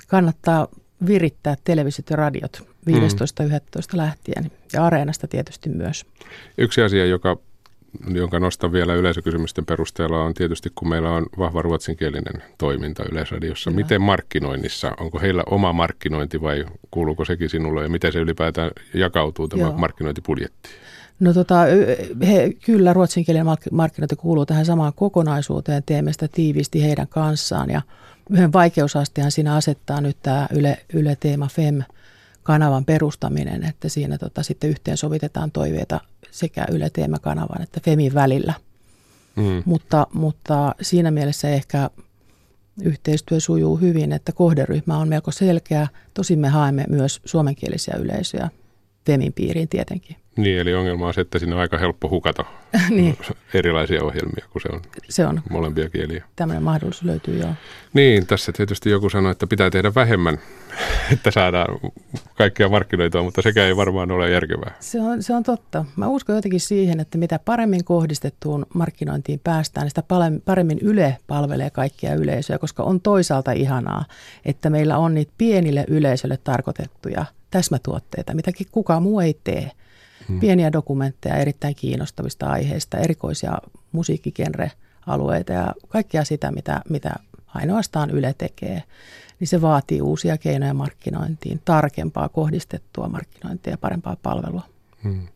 kannattaa virittää televisiot ja radiot 15.11. Mm. lähtien ja Areenasta tietysti myös. Yksi asia, joka jonka nostan vielä yleisökysymysten perusteella, on tietysti, kun meillä on vahva ruotsinkielinen toiminta Yleisradiossa. Kyllä. Miten markkinoinnissa? Onko heillä oma markkinointi vai kuuluuko sekin sinulle? Ja miten se ylipäätään jakautuu tämä Joo. markkinointibudjetti? No tota, he, kyllä ruotsinkielinen markkinointi kuuluu tähän samaan kokonaisuuteen. Teemme sitä tiiviisti heidän kanssaan ja yhden vaikeusastehan siinä asettaa nyt tämä Yle, Yle Teema FEM kanavan perustaminen, että siinä tota, sitten yhteensovitetaan toiveita sekä Yle Teema-kanavan että FEMin välillä. Mm. Mutta, mutta siinä mielessä ehkä yhteistyö sujuu hyvin, että kohderyhmä on melko selkeä. Tosin me haemme myös suomenkielisiä yleisöjä FEMin piiriin tietenkin. Niin, eli ongelma on se, että siinä on aika helppo hukata niin. erilaisia ohjelmia, kun se on, se on molempia kieliä. Tämmöinen mahdollisuus löytyy, joo. Niin, tässä tietysti joku sanoi, että pitää tehdä vähemmän, että saadaan kaikkia markkinoitua, mutta sekään ei varmaan ole järkevää. Se on, se on totta. Mä uskon jotenkin siihen, että mitä paremmin kohdistettuun markkinointiin päästään, niin sitä paremmin Yle palvelee kaikkia yleisöjä, koska on toisaalta ihanaa, että meillä on niitä pienille yleisöille tarkoitettuja täsmätuotteita, mitä kukaan muu ei tee hmm. pieniä dokumentteja erittäin kiinnostavista aiheista, erikoisia musiikkigenrealueita ja kaikkea sitä, mitä, mitä ainoastaan Yle tekee, niin se vaatii uusia keinoja markkinointiin, tarkempaa kohdistettua markkinointia ja parempaa palvelua. Hmm.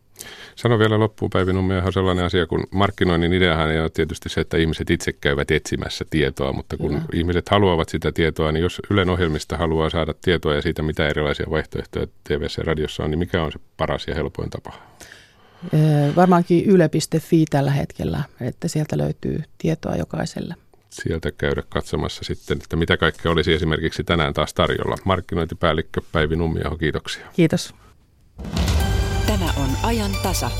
Sano vielä loppuun Päivi Nummiahan sellainen asia, kun markkinoinnin ideahan ei ole tietysti se, että ihmiset itse käyvät etsimässä tietoa, mutta kun Kyllä. ihmiset haluavat sitä tietoa, niin jos Ylen ohjelmista haluaa saada tietoa ja siitä, mitä erilaisia vaihtoehtoja tv ja radiossa on, niin mikä on se paras ja helpoin tapa? Varmaankin yle.fi tällä hetkellä, että sieltä löytyy tietoa jokaiselle sieltä käydä katsomassa sitten, että mitä kaikkea olisi esimerkiksi tänään taas tarjolla. Markkinointipäällikkö Päivi Nummiaho, kiitoksia. Kiitos. Tämä on ajan tasa.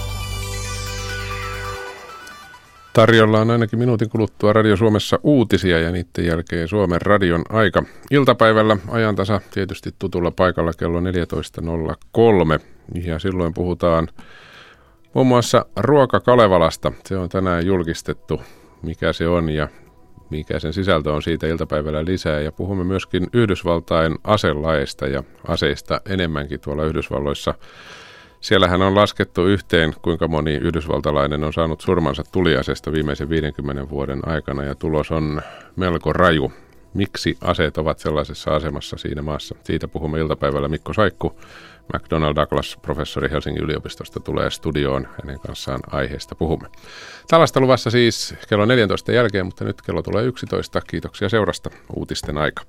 Tarjolla on ainakin minuutin kuluttua Radio Suomessa uutisia ja niiden jälkeen Suomen radion aika. Iltapäivällä ajantasa tietysti tutulla paikalla kello 14.03 ja silloin puhutaan muun muassa Ruoka Kalevalasta. Se on tänään julkistettu, mikä se on ja mikä sen sisältö on siitä iltapäivällä lisää. Ja puhumme myöskin Yhdysvaltain aselaista ja aseista enemmänkin tuolla Yhdysvalloissa. Siellähän on laskettu yhteen, kuinka moni yhdysvaltalainen on saanut surmansa tuliasesta viimeisen 50 vuoden aikana ja tulos on melko raju. Miksi aseet ovat sellaisessa asemassa siinä maassa? Siitä puhumme iltapäivällä Mikko Saikku. McDonald Douglas, professori Helsingin yliopistosta, tulee studioon. Hänen kanssaan aiheesta puhumme. Tällaista luvassa siis kello 14 jälkeen, mutta nyt kello tulee 11. Kiitoksia seurasta. Uutisten aika.